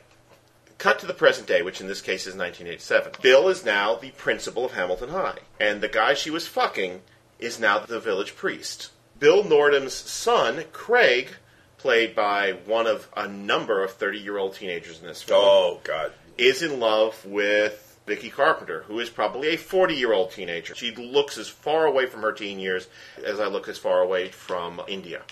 Cut to the present day, which in this case is 1987. Bill is now the principal of Hamilton High, and the guy she was fucking is now the village priest. Bill Nordham's son, Craig, played by one of a number of 30 year old teenagers in this film,
Oh god!
is in love with Vicky Carpenter, who is probably a 40 year old teenager. She looks as far away from her teen years as I look as far away from India.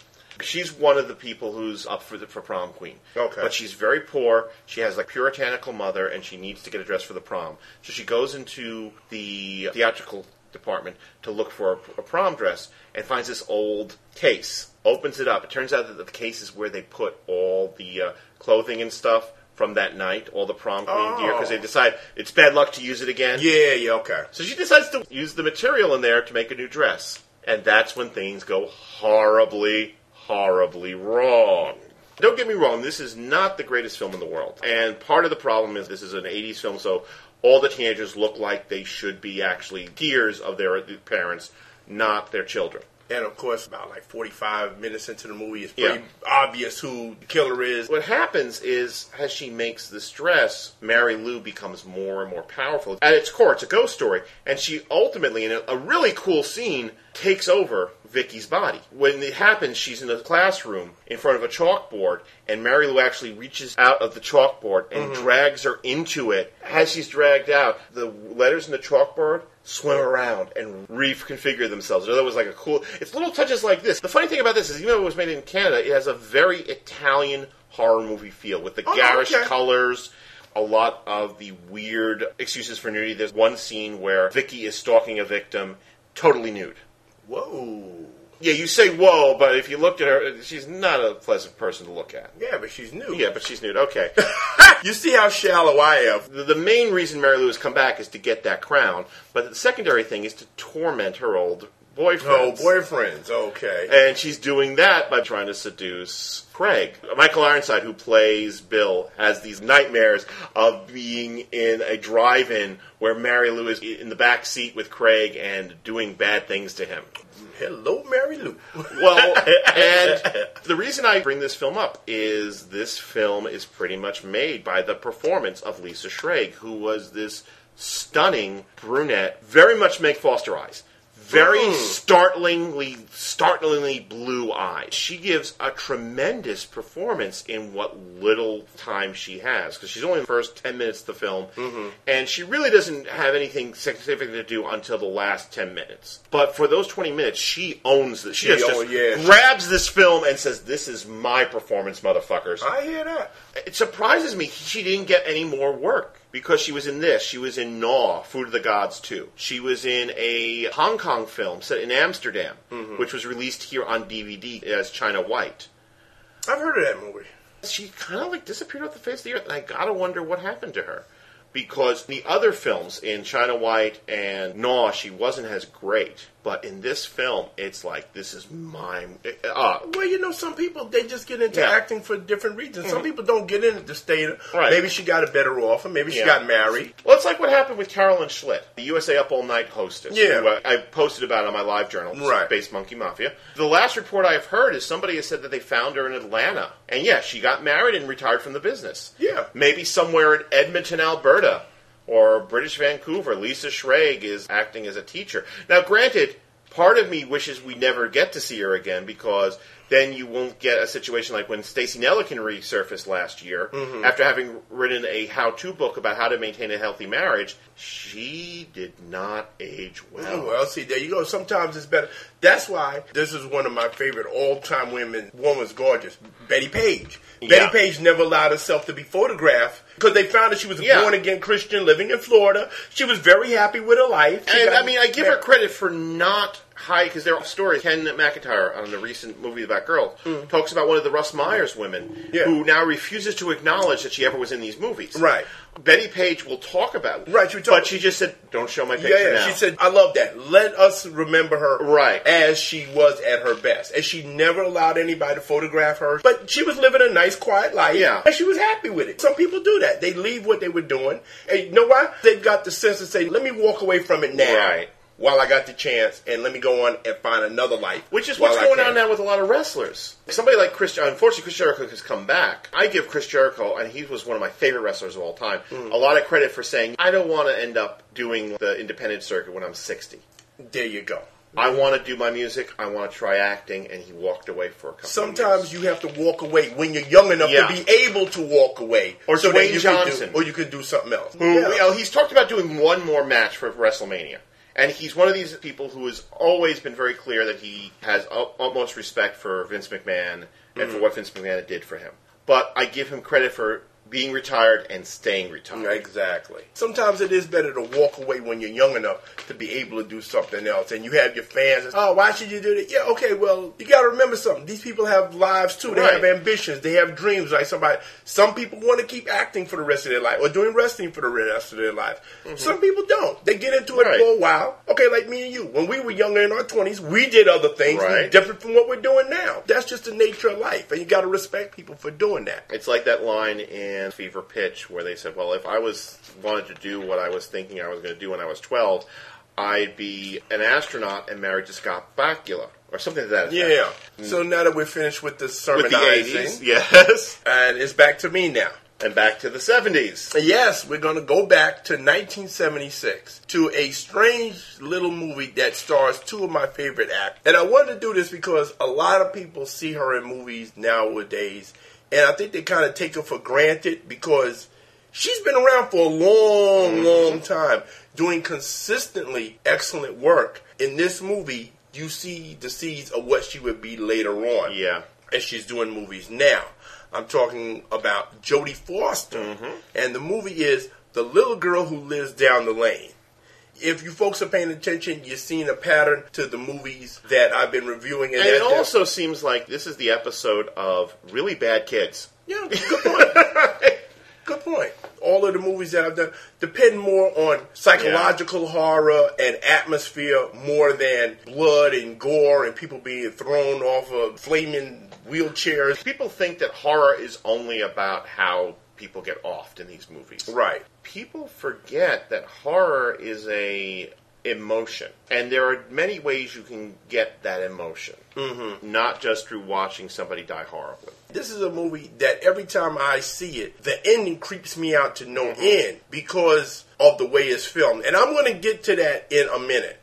She's one of the people who's up for the for prom queen.
Okay.
But she's very poor. She has a puritanical mother, and she needs to get a dress for the prom. So she goes into the theatrical department to look for a, a prom dress and finds this old case. Opens it up. It turns out that the case is where they put all the uh, clothing and stuff from that night, all the prom queen gear, because they
Oh.
decide it's bad luck to use it again.
Yeah, yeah, okay.
So she decides to use the material in there to make a new dress. And that's when things go horribly, horribly wrong. Don't get me wrong, this is not the greatest film in the world. And part of the problem is this is an 80s film, so all the teenagers look like they should be actually peers of their parents, not their children.
And of course, about like 45 minutes into the movie, it's
Yeah.
pretty obvious who the killer is.
What happens is, as she makes this dress, Mary Lou becomes more and more powerful. At its core, it's a ghost story, and she ultimately, in a, a really cool scene, takes over Vicky's body. When it happens, she's in the classroom in front of a chalkboard, and Mary Lou actually reaches out of the chalkboard and mm-hmm. drags her into it. As she's dragged out, the letters in the chalkboard swim around and reconfigure themselves. So that was like a cool. It's little touches like this. The funny thing about this is, even though it was made in Canada, it has a very Italian horror movie feel with the
Oh,
garish
okay.
colors. A lot of the weird excuses for nudity. There's one scene where Vicky is stalking a victim, totally nude.
Whoa.
Yeah, you say whoa, but if you looked at her, she's not a pleasant person to look at.
Yeah, but she's new.
Yeah, but she's nude. Okay.
You see how shallow I am.
the, the main reason Mary Lou has come back is to get that crown, but the secondary thing is to torment her old boyfriend.
Oh, boyfriends. Okay.
And she's doing that by trying to seduce Craig. Michael Ironside, who plays Bill, has these nightmares of being in a drive-in where Mary Lou is in the back seat with Craig and doing bad things to him.
Hello, Mary Lou.
Well, and the reason I bring this film up is this film is pretty much made by the performance of Lisa Schrage, who was this stunning brunette, very much make Foster eyes. Very mm-hmm. startlingly, startlingly blue eyes. She gives a tremendous performance in what little time she has, because she's only in the first 10 minutes of the film, mm-hmm. and she really doesn't have anything significant to do until the last 10 minutes. But for those 20 minutes, she owns this. She just,
yeah.
grabs this film and says, This is my performance, motherfuckers.
I hear that.
It surprises me she didn't get any more work because she was in this. She was in Gnaw, Food of the Gods 2. She was in a Hong Kong film set in Amsterdam,
Mm-hmm.
which was released here on DVD as China White.
I've heard of that movie.
She kind of like disappeared off the face of the earth, and I gotta wonder what happened to her. Because the other films in China White and Gnaw, she wasn't as great. But in this film, it's like, this is my. Uh,
Well, you know, some people they just get into
Yeah.
acting for different reasons. Some people don't get in it to stay.
Right.
Maybe she got a better offer. Maybe she got married.
Well, it's like what happened with Carolyn Schlitt, the USA Up All Night hostess.
Yeah.
who, uh, I posted about on my live journal,
Right.
Space Monkey Mafia. The last report I've heard is somebody has said that they found her in Atlanta. And yeah, she got married and retired from the business.
Yeah.
Maybe somewhere in Edmonton, Alberta, or British Vancouver, Lisa Schrage is acting as a teacher. Now, granted, part of me wishes we never get to see her again because then you won't get a situation like when Stacy Nellican resurfaced last year
Mm-hmm.
after having written a how-to book about how to maintain a healthy marriage. She did not age well.
Oh, well, see, there you go. Sometimes it's better. That's why this is one of my favorite all-time women. Woman's gorgeous, Betty Page.
Yeah.
Betty Page never allowed herself to be photographed because they found that she was a
Yeah.
born-again Christian living in Florida. She was very happy with her life. She
And I mean, I give her credit for not high because there are stories. Ken McIntyre on the recent movie about girls hmm. talks about one of the Russ Meyer's women.
Yeah.
who now refuses to acknowledge that she ever was in these movies.
Right.
Betty Page will talk about it.
Right, she talk-
but she just said, "Don't show my
Yeah,
picture
yeah,
now."
she said, "I love that. Let us remember her
Right.
as she was at her best." And she never allowed anybody to photograph her, but she was living a nice, quiet life.
Yeah.
and she was happy with it. Some people do that; they leave what they were doing, and you know why? They've got the sense to say, "Let me walk away from it now."
Right.
While I got the chance, and let me go on and find another life.
Which is what's going on now with a lot of wrestlers. Somebody like Chris, unfortunately, Chris Jericho has come back. I give Chris Jericho, and he was one of my favorite wrestlers of all time,
Hmm.
a lot of credit for saying, I don't want to end up doing the independent circuit when I'm 60.
There you go.
I want to do my music. I want to try acting, and he walked away for a couple.
Sometimes
of years.
you have to walk away when you're young enough
Yeah.
to be able to walk away,
Or
so
Dwayne Johnson.
do, or you can do something else.
Who,
Yeah.
you know, he's talked about doing one more match for WrestleMania, and he's one of these people who has always been very clear that he has utmost respect for Vince McMahon and
Mm.
for what Vince McMahon did for him. But I give him credit for being retired and staying retired.
Exactly. Sometimes it is better to walk away when you're young enough to be able to do something else. And you have your fans. Oh, why should you do that? Yeah, okay. Well, you got to remember something. These people have lives too. They
Right.
have ambitions. They have dreams. Like somebody, some people want to keep acting for the rest of their life or doing wrestling for the rest of their life. Some people don't. They get into it
Mm-hmm. Right.
for a while. Okay, like me and you. When we were younger in our twenties, we did other things
Right.
different from what we're doing now. That's just the nature of life, and you got to respect people for doing that.
It's like that line in Fever Pitch where they said, "Well, if I was wanted to do what I was thinking I was going to do when I was 12, I'd be an astronaut and married to Scott Bakula or something to that effect."
Yeah. So now that we're finished with the
with the 80s, yes,
and it's back to me now.
and back to the 70s.
Yes, we're going to go back to 1976 to a strange little movie that stars two of my favorite actors. And I wanted to do this because a lot of people see her in movies nowadays, and I think they kind of take her for granted because she's been around for a long, mm-hmm. long time, doing consistently excellent work. In this movie, you see the seeds of what she would be later on
Yeah.
and she's doing movies now. I'm talking about Jodie Foster, mm-hmm. and the movie is The Little Girl Who Lives Down the Lane. If you folks are paying attention, you're seeing a pattern to the movies that I've been reviewing,
And
that-
it also seems like this is the episode of Really Bad Kids.
yeah, good point. good point. All of the movies that I've done depend more on psychological horror and atmosphere more than blood and gore and people being thrown off of flaming wheelchairs.
People think that horror is only about how people get offed in these movies.
Right.
People forget that horror is a emotion, and there are many ways you can get that emotion, mm-hmm. not just through watching somebody die horribly.
This is a movie that every time I see it, the ending creeps me out to no end because of the way it's filmed. And I'm going to get to that in a minute.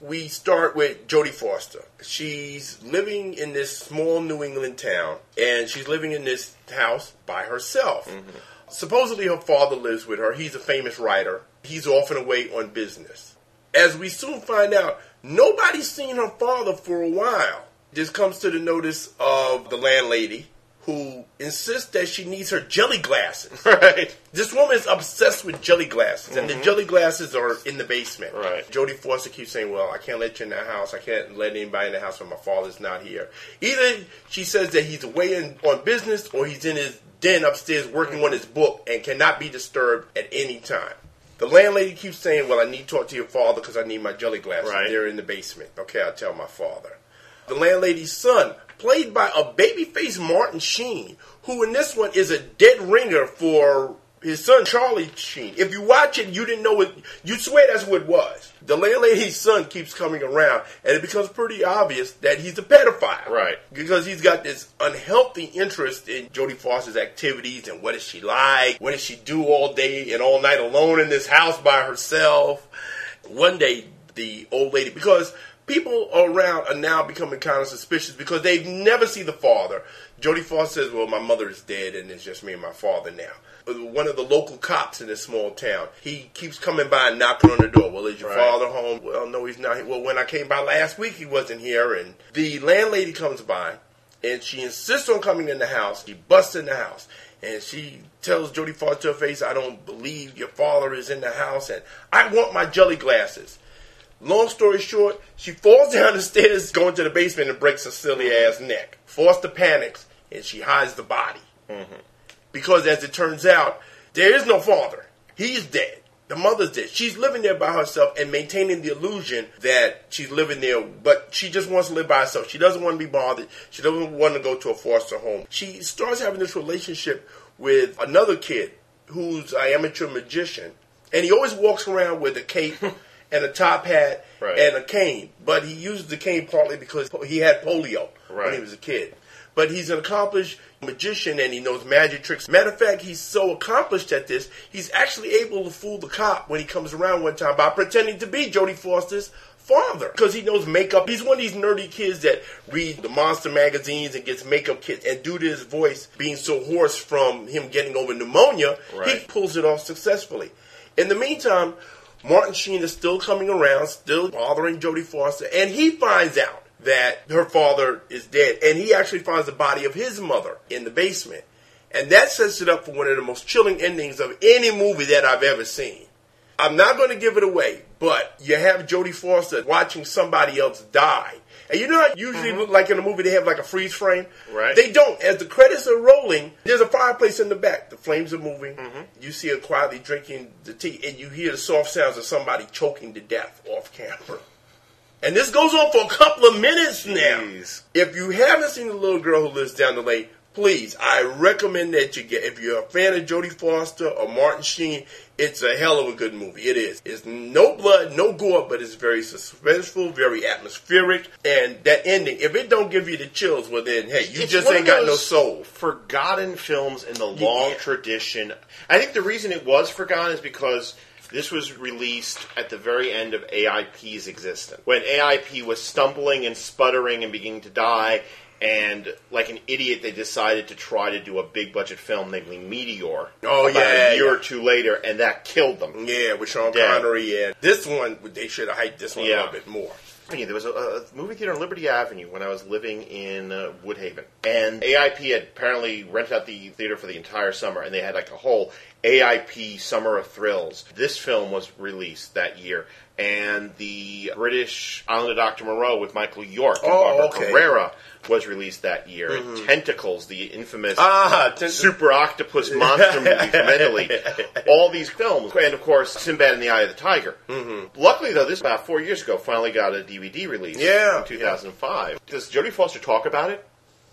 We start with Jodie Foster. She's living in this small New England town, and she's living in this house by herself. Mm-hmm. Supposedly, her father lives with her. He's a famous writer. He's off and away on business. As we soon find out, nobody's seen her father for a while. This comes to the notice of the landlady, who insists that she needs her jelly glasses.
Right.
This woman is obsessed with jelly glasses, and the mm-hmm. jelly glasses are in the basement.
Right.
Jodie Foster keeps saying, "Well, I can't let you in the house. I can't let anybody in the house when my father's not here." Either she says that he's away in, on business, or he's in his den upstairs working on his book and cannot be disturbed at any time. The landlady keeps saying, "Well, I need to talk to your father because I need my jelly glasses.
Right.
They're in the basement." Okay, I'll tell my father. The landlady's son, played by a babyface Martin Sheen, who in this one is a dead ringer for his son Charlie Sheen. If you watch it, you didn't know it. You swear that's what it was. The landlady's son keeps coming around, and it becomes pretty obvious that he's a pedophile.
Right.
Because he's got this unhealthy interest in Jodie Foster's activities and what does she like? What does she do all day and all night alone in this house by herself? One day, the old lady, because people around are now becoming kind of suspicious because they've never seen the father. Jodie Foster says, "Well, my mother is dead, and it's just me and my father now." One of the local cops in this small town, he keeps coming by and knocking on the door. Well, is your
Right.
father home? Well, no, he's not. Well, when I came by last week, he wasn't here. And the landlady comes by, and she insists on coming in the house. She busts in the house. And she tells Jodie Foster to her face, I don't believe your father is in the house, and I want my jelly glasses. Long story short, she falls down the stairs, going to the basement, and breaks her silly ass neck. Foster panics, and she hides the body. Mm-hmm. Because as it turns out, there is no father. He's dead. The mother's dead. She's living there by herself and maintaining the illusion that she's living there, but she just wants to live by herself. She doesn't want to be bothered. She doesn't want to go to a foster home. She starts having this relationship with another kid who's an amateur magician, and he always walks around with a cape and a top hat
Right.
and a cane. But he used the cane partly because he had polio when he was a kid. But he's an accomplished magician and he knows magic tricks. Matter of fact, he's so accomplished at this, he's actually able to fool the cop when he comes around one time by pretending to be Jodie Foster's father. Because he knows makeup. He's one of these nerdy kids that read the monster magazines and gets makeup kits. And due to his voice being so hoarse from him getting over pneumonia, he pulls it off successfully. In the meantime, Martin Sheen is still coming around, still bothering Jodie Foster, and he finds out that her father is dead, and he actually finds the body of his mother in the basement. And that sets it up for one of the most chilling endings of any movie that I've ever seen. I'm not going to give it away, but you have Jodie Foster watching somebody else die. And you know how usually uh-huh. look like in a movie they have like a freeze frame?
Right.
They don't. As the credits are rolling, there's a fireplace in the back. The flames are moving. Mm-hmm. You see her quietly drinking the tea, and you hear the soft sounds of somebody choking to death off camera. And this goes on for a couple of minutes now.
Jeez.
If you haven't seen The Little Girl Who Lives Down the Lane, please, I recommend that you get. If you're a fan of Jodie Foster or Martin Sheen, it's a hell of a good movie. It is. It's no blood, no gore, but it's very suspenseful, very atmospheric, and that ending. If it don't give you the chills, well then, hey, you
It's
just ain't got no soul.
Forgotten films in the long
Yeah.
tradition. I think the reason it was forgotten is because this was released at the very end of AIP's existence. When AIP was stumbling and sputtering and beginning to die, and like an idiot, they decided to try to do a big budget film, namely Meteor.
Oh,
about
yeah,
a year
yeah.
or two later, and that killed them.
Yeah, with Sean
Yeah.
Connery and this one, they should have hyped this one
Yeah.
a little bit more.
Yeah, there was a, a movie theater on Liberty Avenue when I was living in uh, Woodhaven, and AIP had apparently rented out the theater for the entire summer, and they had like a whole AIP Summer of Thrills. This film was released that year, and the British Island of Dr. Moreau with Michael York and
Oh,
Barbara
okay.
Carrera was released that year. Tentacles, the infamous
Ah, Tent-
super octopus monster movie from Italy. All these films, and of course, Sinbad and the Eye of the Tiger. Mm-hmm. Luckily, though, this about four years ago finally got a DVD release.
Yeah,
in 2005. Does Jodie Foster talk about it?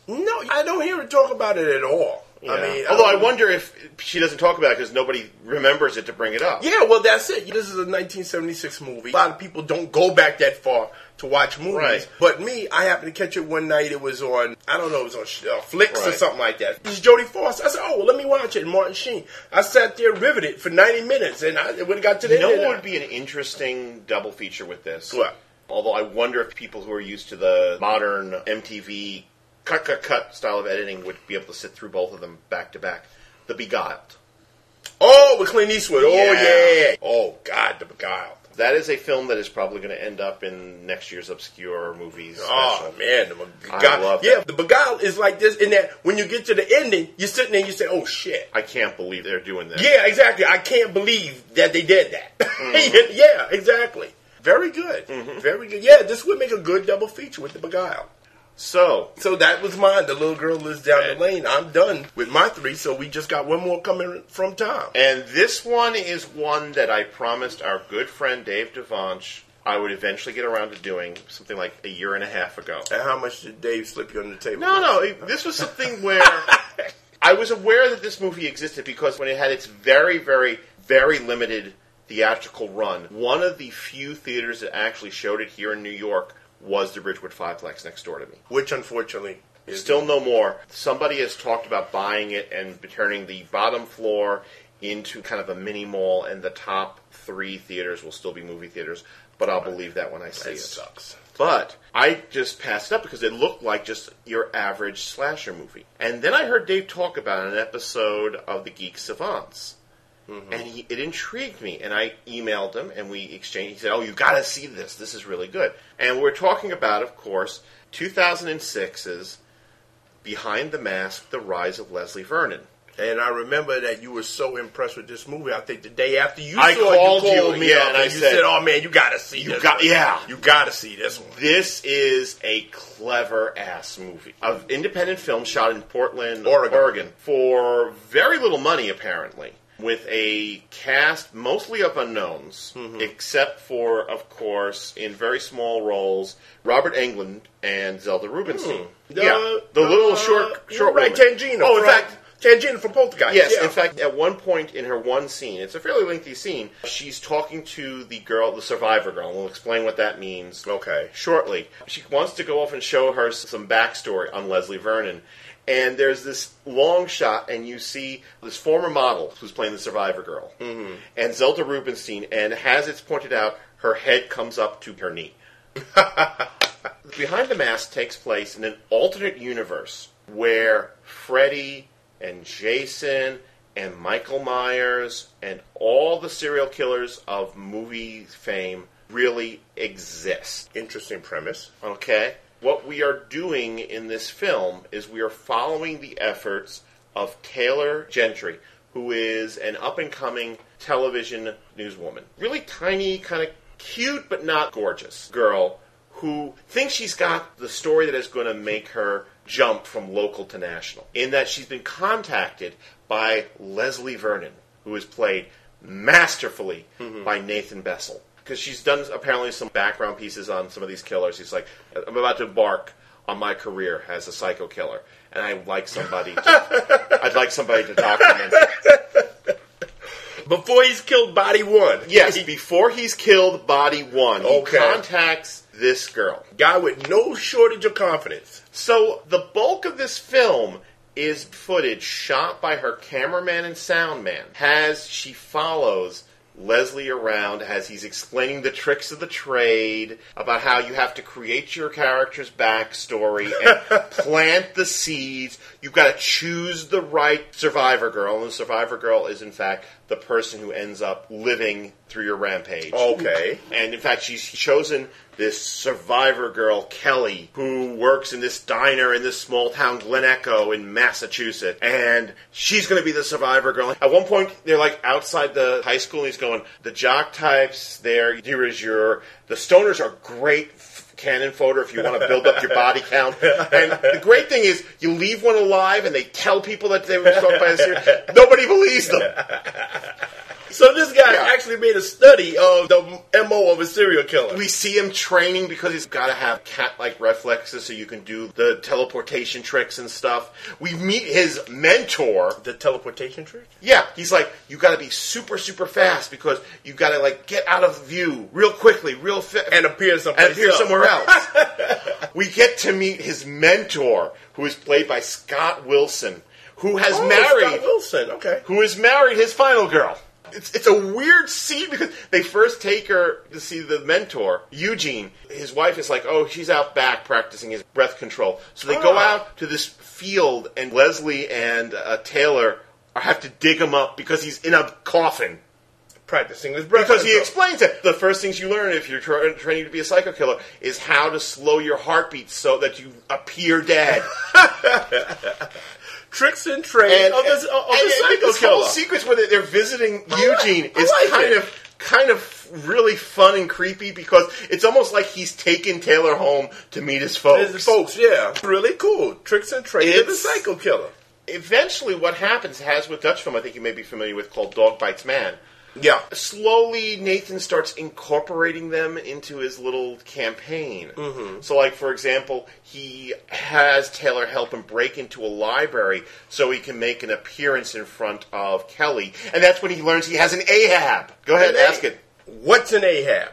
No, I don't hear her talk about it at all. I mean,
although I
don't-
wonder if she doesn't talk about it because nobody remembers it to bring it up.
Yeah, well, that's it. This is a 1976 movie. A lot of people don't go back that far to watch movies.
Right.
But me, I happened to catch it one night. It was on, I don't know, it was on uh, Flicks or something like that. This is Jodie Foster. I said, oh, well, let me watch it. And Martin Sheen. I sat there riveted for 90 minutes, and I when it got to the
You know
end,
what
I-
would be an interesting double feature with this?
What?
Although I wonder if people who are used to the modern MTV cut, cut, cut style of editing would be able to sit through both of them back to back. The Beguiled.
Oh, with Clint Eastwood. Oh,
Yeah.
yeah. Oh, God, The Beguiled.
That is a film that is probably going to end up in next year's obscure movies.
Oh
special.
man, the
I love
yeah,
that.
the Beguiled is like this in that when you get to the ending, you're sitting there and you say, "Oh shit."
I can't believe they're doing that.
Yeah, exactly. I can't believe that they did that.
Mm-hmm.
yeah, exactly. Very good. Very good. Yeah, this would make a good double feature with the Beguile.
So,
So that was mine. The little girl lives down the lane. I'm done with my three, so we just got one more coming from Tom.
and this one is one that I promised our good friend Dave Devanche I would eventually get around to doing something like a year and a half ago.
And how much did Dave slip you on the table?
No, no, this was something where I was aware that this movie existed because when it had its very, very, very limited theatrical run, one of the few theaters that actually showed it here in New York was the Ridgewood Fiveplex next door to me.
Which unfortunately is
Still no more. Somebody has talked about buying it and turning the bottom floor into kind of a mini mall, and the top three theaters will still be movie theaters. But I'll believe that when I see
That
it.
sucks.
But I just passed it up because it looked like just your average slasher movie. And then I heard Dave talk about an episode of The Geek Savants. Mm-hmm. And he, it intrigued me, and I emailed him, and we exchanged. He said, "Oh, you got to see this. This is really good." And we're talking about, of course, 2006's Behind the Mask: The Rise of Leslie Vernon.
And I remember that you were so impressed with this movie. I think the day after you
I
saw
called
it, you
you,
called me
yeah,
up
and
and,
I
you
said,
said, "Oh man, you got to see
You
this.
got-
one.
yeah.
you got to see this one."
This is a clever ass movie of independent film shot in Portland,
Oregon.
for very little money, apparently, with a cast mostly of unknowns,
Mm-hmm.
except for, of course, in very small roles, Robert Englund and Zelda Rubinstein. yeah, the little
uh,
short,
you're
short
right,
woman.
Tangina.
Oh, in fact,
Tangina from Poltergeist.
Yes,
yeah.
in fact, at one point in her one scene, it's a fairly lengthy scene, she's talking to the girl, the survivor girl, and we'll explain what that means
Okay.
shortly. She wants to go off and show her some backstory on Leslie Vernon. And there's this long shot, and you see this former model who's playing the survivor girl, mm-hmm. and Zelda Rubinstein, and as it's pointed out, her head comes up to her knee. Behind the Mask takes place in an alternate universe where Freddy and Jason and Michael Myers and all the serial killers of movie fame really exist.
Interesting premise.
Okay? What we are doing in this film is we are following the efforts of Taylor Gentry, who is an up and coming television newswoman. Really tiny, kind of cute but not gorgeous girl who thinks she's got the story that is going to make her jump from local to national. In that she's been contacted by Leslie Vernon, who is played masterfully mm-hmm. by Nathan Baesel. Because she's done apparently some background pieces on some of these killers. He's like, I'm about to embark on my career as a psycho killer, and I'd like somebody. To, I'd like somebody to document. it.
Before he's killed body one.
Yes, before he's killed body one, he
Okay.
contacts this girl.
Guy with no shortage of confidence.
So the bulk of this film is footage shot by her cameraman and sound man as she follows Leslie around as he's explaining the tricks of the trade about how you have to create your character's backstory and plant the seeds. You've got to choose the right survivor girl, and the survivor girl is in fact the person who ends up living through your rampage.
Okay.
And in fact, she's chosen this survivor girl, Kelly, who works in this diner in this small town, Glen Echo, in Massachusetts. And she's going to be the survivor girl. At one point, they're like outside the high school, and he's going, The jock types there, here is your. The stoners are great. Cannon fodder if you want to build up your body count. And the great thing is, you leave one alive and they tell people that they were struck by a serial. Nobody believes them.
So this guy
Yeah.
actually made a study of the MO of a serial killer.
We see him training because he's got to have cat-like reflexes so you can do the teleportation tricks and stuff. We meet his mentor.
the teleportation trick?
Yeah, he's like, you got to be super, super fast because you got to like get out of view real quickly, real fast,
And appear someplace
and appear
else.
somewhere else. we get to meet his mentor, who is played by Scott Wilson, who has
Oh,
married
Scott Wilson. Okay.
who has married his final girl. It's, it's a weird scene because they first take her to see the mentor, Eugene. His wife is like, oh, she's out back practicing his breath control. So they go
Ah.
out to this field, and Leslie and uh, Taylor are, have to dig him up because he's in a coffin.
Practicing his breath.
Because he explains it. The first things you learn if you're tra- training to be a psycho killer is how to slow your heartbeat so that you appear dead.
tricks and trade of the, of the
and
psycho
this
killer.
whole sequence where they- they're visiting Eugene
I
is
like
kind
it.
of kind of really fun and creepy because it's almost like he's taken Taylor home to meet his folks.
His folks, yeah, really cool. Tricks and trade of the psycho killer.
Eventually, what happens has with Dutch film, I think you may be familiar with, called Dog Bites Man.
Yeah,
Slowly, Nathan starts incorporating them into his little campaign. Mm-hmm. So, like for example, he has Taylor help him break into a library so he can make an appearance in front of Kelly, and that's when he learns he has an Ahab. Go ahead,
An A-
ask it.
What's an Ahab?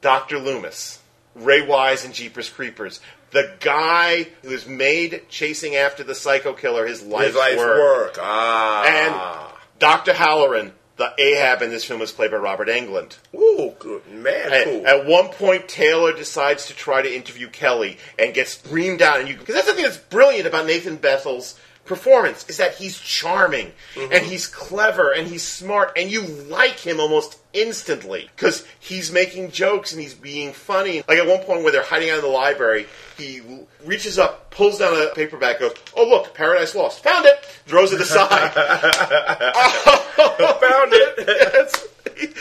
Dr. Loomis, Ray Wise and Jeepers Creepers. The guy who is made chasing after the psycho killer his life's,
His life's
work.
work. Ah.
And Dr. Halloran, the Ahab in this film, is played by Robert Englund.
Ooh, good man,
At,
cool.
at one point, Taylor decides to try to interview Kelly and gets screamed out. And you, because that's the thing that's brilliant about Nathan Baesel's performance is that he's charming
Mm-hmm.
and he's clever and he's smart and you like him almost instantly because he's making jokes and he's being funny. Like at one point where they're hiding out in the library, he reaches up, pulls down a paperback, goes, "Oh look, Paradise Lost, found it," throws it aside.
Oh, found it.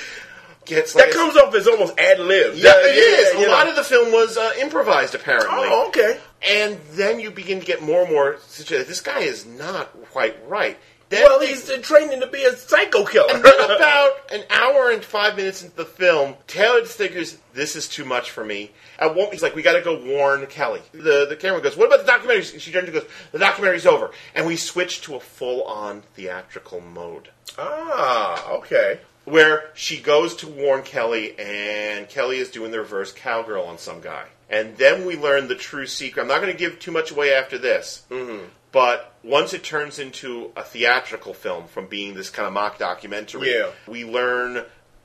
Gets like
that comes off as almost ad lib.
Yeah, it is. A lot of the film was uh, improvised, apparently.
Oh, okay.
And then you begin to get more and more situated. This guy is not quite right. Then,
Well, he's training to be a psycho killer.
and then about an hour and five minutes into the film, Taylor figures this is too much for me. At one, he's like, "We got to go warn Kelly." The the camera goes, "What about the documentary?" She turns and goes, "The documentary's over," and we switch to a full on theatrical mode
ah, okay.
Where she goes to warn Kelly, and Kelly is doing the reverse cowgirl on some guy. And then we learn the true secret. I'm not going to give too much away after this, mm-hmm. but once it turns into a theatrical film from being this kind of mock documentary,
Yeah.
we learn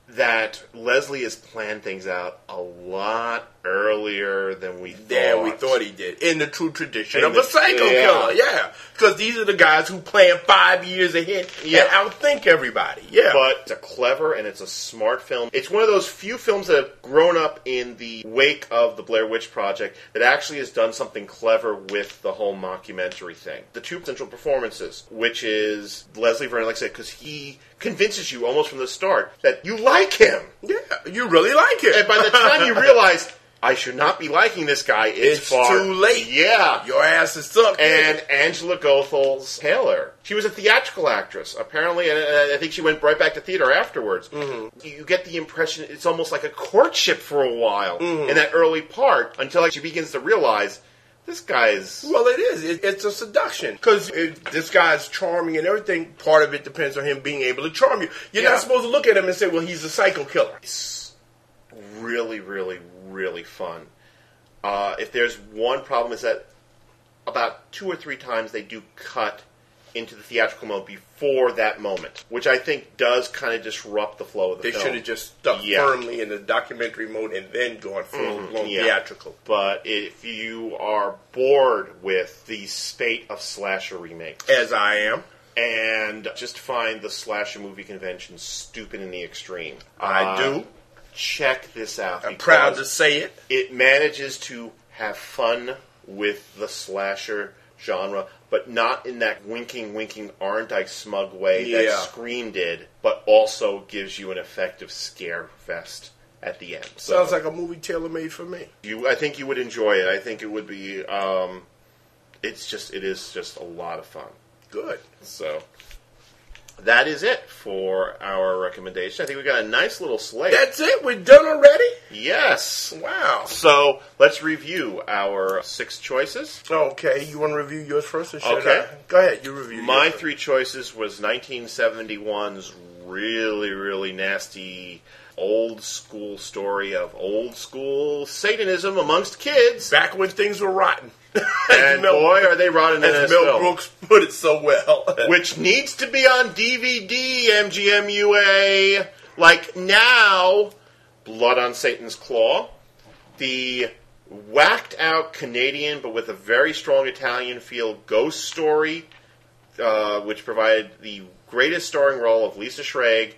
that Leslie has planned things out a lot earlier than we thought.
Yeah, we thought he did. In the true tradition
In
of
the-
a psycho
yeah.
killer, yeah. Because these are the guys who plan five years ahead
Yeah.
and outthink everybody. Yeah.
But it's a clever and it's a smart film. It's one of those few films that have grown up in the wake of the Blair Witch Project that actually has done something clever with the whole mockumentary thing. The two central performances, which is Leslie Vernon, like I said, because he convinces you almost from the start that you like him.
yeah, you really like him.
And by the time you realize, I should not be liking this guy, it's,
It's
far
too late.
Yeah.
your ass is sucked.
and Angela Goethals' Taylor. She was a theatrical actress, apparently, and I think she went right back to theater afterwards.
Mm-hmm.
You get the impression it's almost like a courtship for a while
Mm-hmm.
in that early part until like, she begins to realize this guy's.
Well, it is. It, it's a seduction because this guy's charming and everything. Part of it depends on him being able to charm you. You're
Yeah.
not supposed to look at him and say, "Well, he's a psycho killer."
really, really, really fun. Uh, if there's one problem, is that about two or three times they do cut into the theatrical mode before that moment, which I think does kind of disrupt the flow of the
They
film.
should have just stuck
Yeah.
firmly in the documentary mode and then gone full blown
yeah.
theatrical.
But if you are bored with the state of slasher remakes
As I am,
and just find the slasher movie convention stupid in the extreme,
I
uh,
do.
Check this out.
I'm proud to say it.
it manages to have fun with the slasher genre, but not in that winking, winking, aren't I smug way that
Yeah.
Scream did, but also gives you an effective scare fest at the end. So
Sounds like a movie tailor made for me.
you, I think you would enjoy it. I think it would be. Um, it's just, it is just a lot of fun.
Good.
So that is it for our recommendation. I think we got a nice little slate.
That's it. We're done already.
Yes.
Wow.
So let's review our six choices.
Okay, you want to review yours first, or should
Okay.
I? Go ahead. You review.
My
yours
three choices was 1971's really, really nasty old school story of old school Satanism amongst kids.
Back when things were rotten.
and
Mel-
boy, are they rotten in
as Mel
film.
Brooks put it so well.
Which needs to be on DVD, MGMUA. Like now, Blood on Satan's Claw. The whacked out Canadian, but with a very strong Italian feel, Ghost Story, uh, which provided the greatest starring role of Lisa Schrage,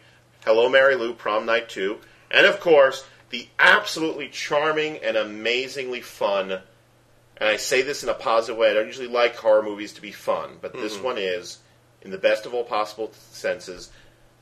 Hello Mary Lou, Prom Night 2, and of course, the absolutely charming and amazingly fun, and I say this in a positive way, I don't usually like horror movies to be fun, but this one is, in the best of all possible senses,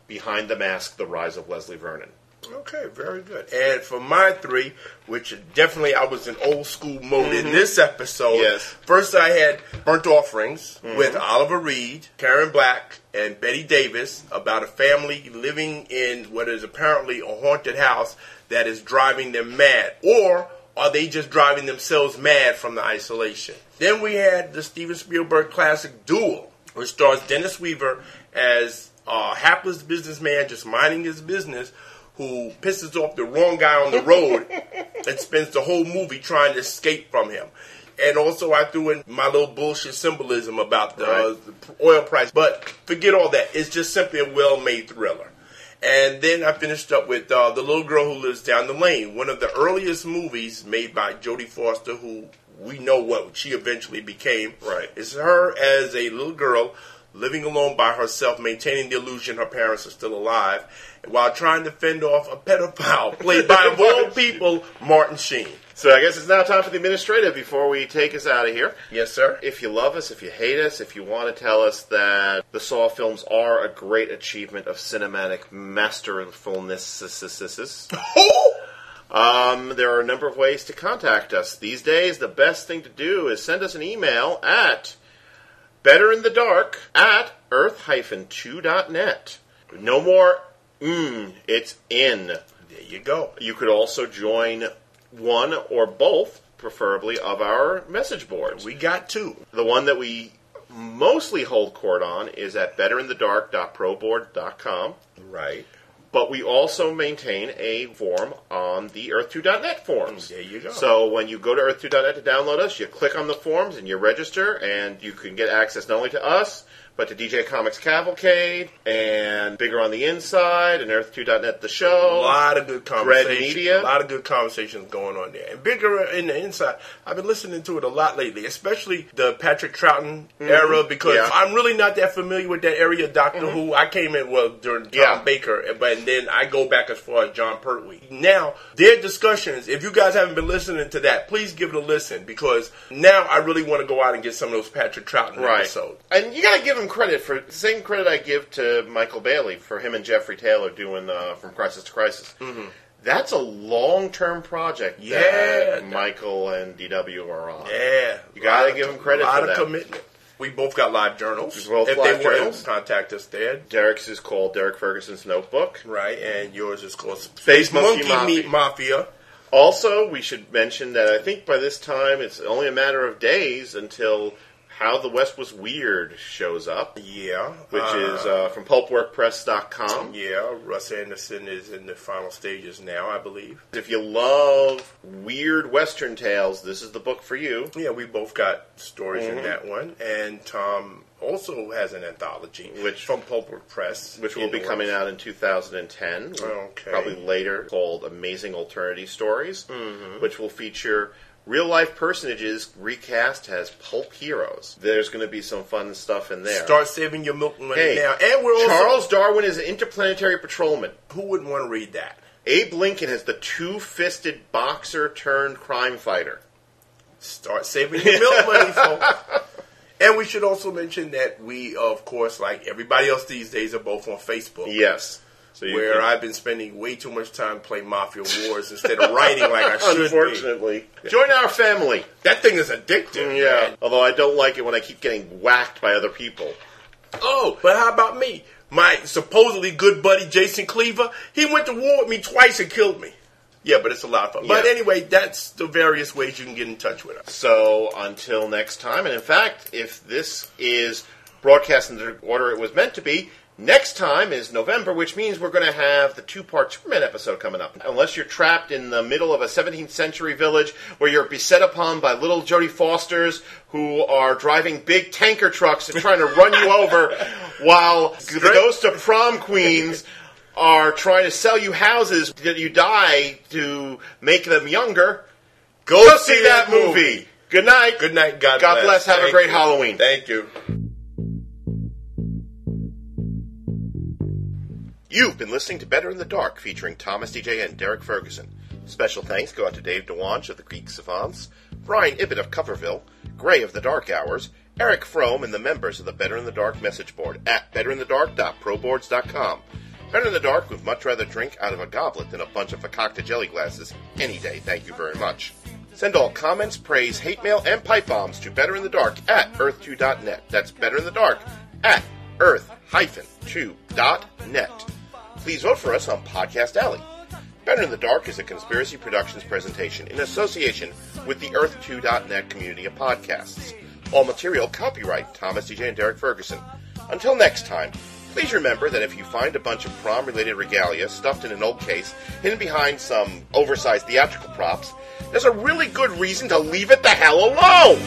Behind the Mask, The Rise of Leslie Vernon.
Okay, very good. And for my three, which definitely I was in old school mode in mm-hmm. this episode.
Yes.
First, I had Burnt Offerings mm-hmm. with Oliver Reed, Karen Black, and Bette Davis about a family living in what is apparently a haunted house that is driving them mad. Or are they just driving themselves mad from the isolation? Then we had the Steven Spielberg classic Duel, which stars Dennis Weaver as a hapless businessman just minding his business who pisses off the wrong guy on the road and spends the whole movie trying to escape from him. And also, I threw in my little bullshit symbolism about the,
Right.
the oil price. But forget all that. It's just simply a well made thriller. And then I finished up with uh, The Little Girl Who Lives Down the Lane, one of the earliest movies made by Jodie Foster, who we know what she eventually became.
Right.
It's her as a little girl living alone by herself, maintaining the illusion her parents are still alive, while trying to fend off a pedophile, played by, of all people, Martin Sheen.
So I guess it's now time for the administrative before we take us out of here.
Yes, sir.
If you love us, if you hate us, if you want to tell us that the Saw films are a great achievement of cinematic masterfulness, um, there are a number of ways to contact us. These days, the best thing to do is send us an email at betterinthedark at earth-2.net. No more mm, it's in.
There you go.
You could also join one or both, preferably, of our message boards.
We got two.
The one that we mostly hold court on is at betterinthedark.proboard.com.
Right.
But we also maintain a forum on the earth2.net forums.
There you go.
So when you go to earth2.net to download us, you click on the forms and you register, and you can get access not only to us, but to DJ Comics Cavalcade and Bigger on the Inside and Earth2.net the show.
A lot of good
Red
conversations.
Media.
A lot of good conversations going on there. And bigger in the inside. I've been listening to it a lot lately, especially the Patrick Troughton era, because
Mm-hmm. Yeah.
I'm really not that familiar with that area of Doctor Who. I came in well during Tom
Yeah.
Baker, but then I go back as far as Jon Pertwee. Now their discussions. If you guys haven't been listening to that, please give it a listen because now I really want to go out and get some of those Patrick Troughton
Right.
episodes.
And you got to give him credit for the same credit I give to Michael Bailey for him and Jeffrey Taylor doing uh, From Crisis to Crisis. That's a long term project
Yeah.
that Michael and DW are on.
Yeah,
You gotta give
of-
him credit
lot
for
of
that.
commitment. We both got live journals.
We both
if
live
they want
journals.
to contact us there,
Derrick's is called Derrick Ferguson's Notebook.
right? And yours is called
Space Monkey
Meat Mafia.
Also, we should mention that I think by this time it's only a matter of days until How the West Was Weird shows up,
Yeah,
which
uh,
is uh, from pulpworkpress.com.
yeah. Russ Anderson is in the final stages now, I believe.
If you love weird Western tales, this is the book for you.
Yeah, we both got stories
Mm-hmm.
in that one, and Tom also has an anthology,
Which-
from Pulpwork Press,
Which will be coming out in 2010,
Okay.
probably later, called Amazing Alternative Stories,
Mm-hmm.
which will feature real life personages recast as pulp heroes. There's going to be some fun stuff in there.
Start saving your milk money
Hey,
now, and we're also
Charles Darwin is an interplanetary patrolman.
who wouldn't want to read that?
Abe Lincoln is the two-fisted boxer turned crime fighter.
Start saving your milk money, folks. And we should also mention that we, of course, like everybody else these days, are both on Facebook.
Yes. So
Where I've been spending way too much time playing Mafia Wars instead of writing like I should be.
Unfortunately. Join our family.
That thing is addictive.
Yeah.
man.
Although I don't like it when I keep getting whacked by other people.
Oh, but how about me? My supposedly good buddy Jason Cleaver, he went to war with me twice and killed me. Yeah, but it's a lot of fun. But anyway, that's the various ways you can get in touch with us.
So until next time, and in fact, if this is broadcast in the order it was meant to be, next time is November, which means we're going to have the two-part Superman episode coming up. Unless you're trapped in the middle of a 17th century village where you're beset upon by little Jodie Fosters who are driving big tanker trucks and trying to run you over, while the ghosts of prom queens are trying to sell you houses that you die to make them younger. Go, see, that movie. Good night.
Good night. God,
God
bless.
bless. Have a great
you.
Halloween.
Thank you.
You've been listening to Better in the Dark featuring Thomas Deja and Derrick Ferguson. Special thanks go out to Dave DeWange of the Greek Savants, Brian Ibbott of Coverville, Gray of the Dark Hours, Eric Frome, and the members of the Better in the Dark message board at betterinthedark.proboards.com. Better in the Dark would much rather drink out of a goblet than a bunch of Fakakta jelly glasses any day. Thank you very much. Send all comments, praise, hate mail, and pipe bombs to betterinthedark at earth2.net. That's betterinthedark at earth-2.net. Please vote for us on Podcast Alley. Better in the Dark is a Conspiracy Productions presentation in association with the Earth2.net community of podcasts. All material copyright Thomas Deja and Derrick Ferguson. Until next time, please remember that if you find a bunch of prom related regalia stuffed in an old case hidden behind some oversized theatrical props, there's a really good reason to leave it the hell alone!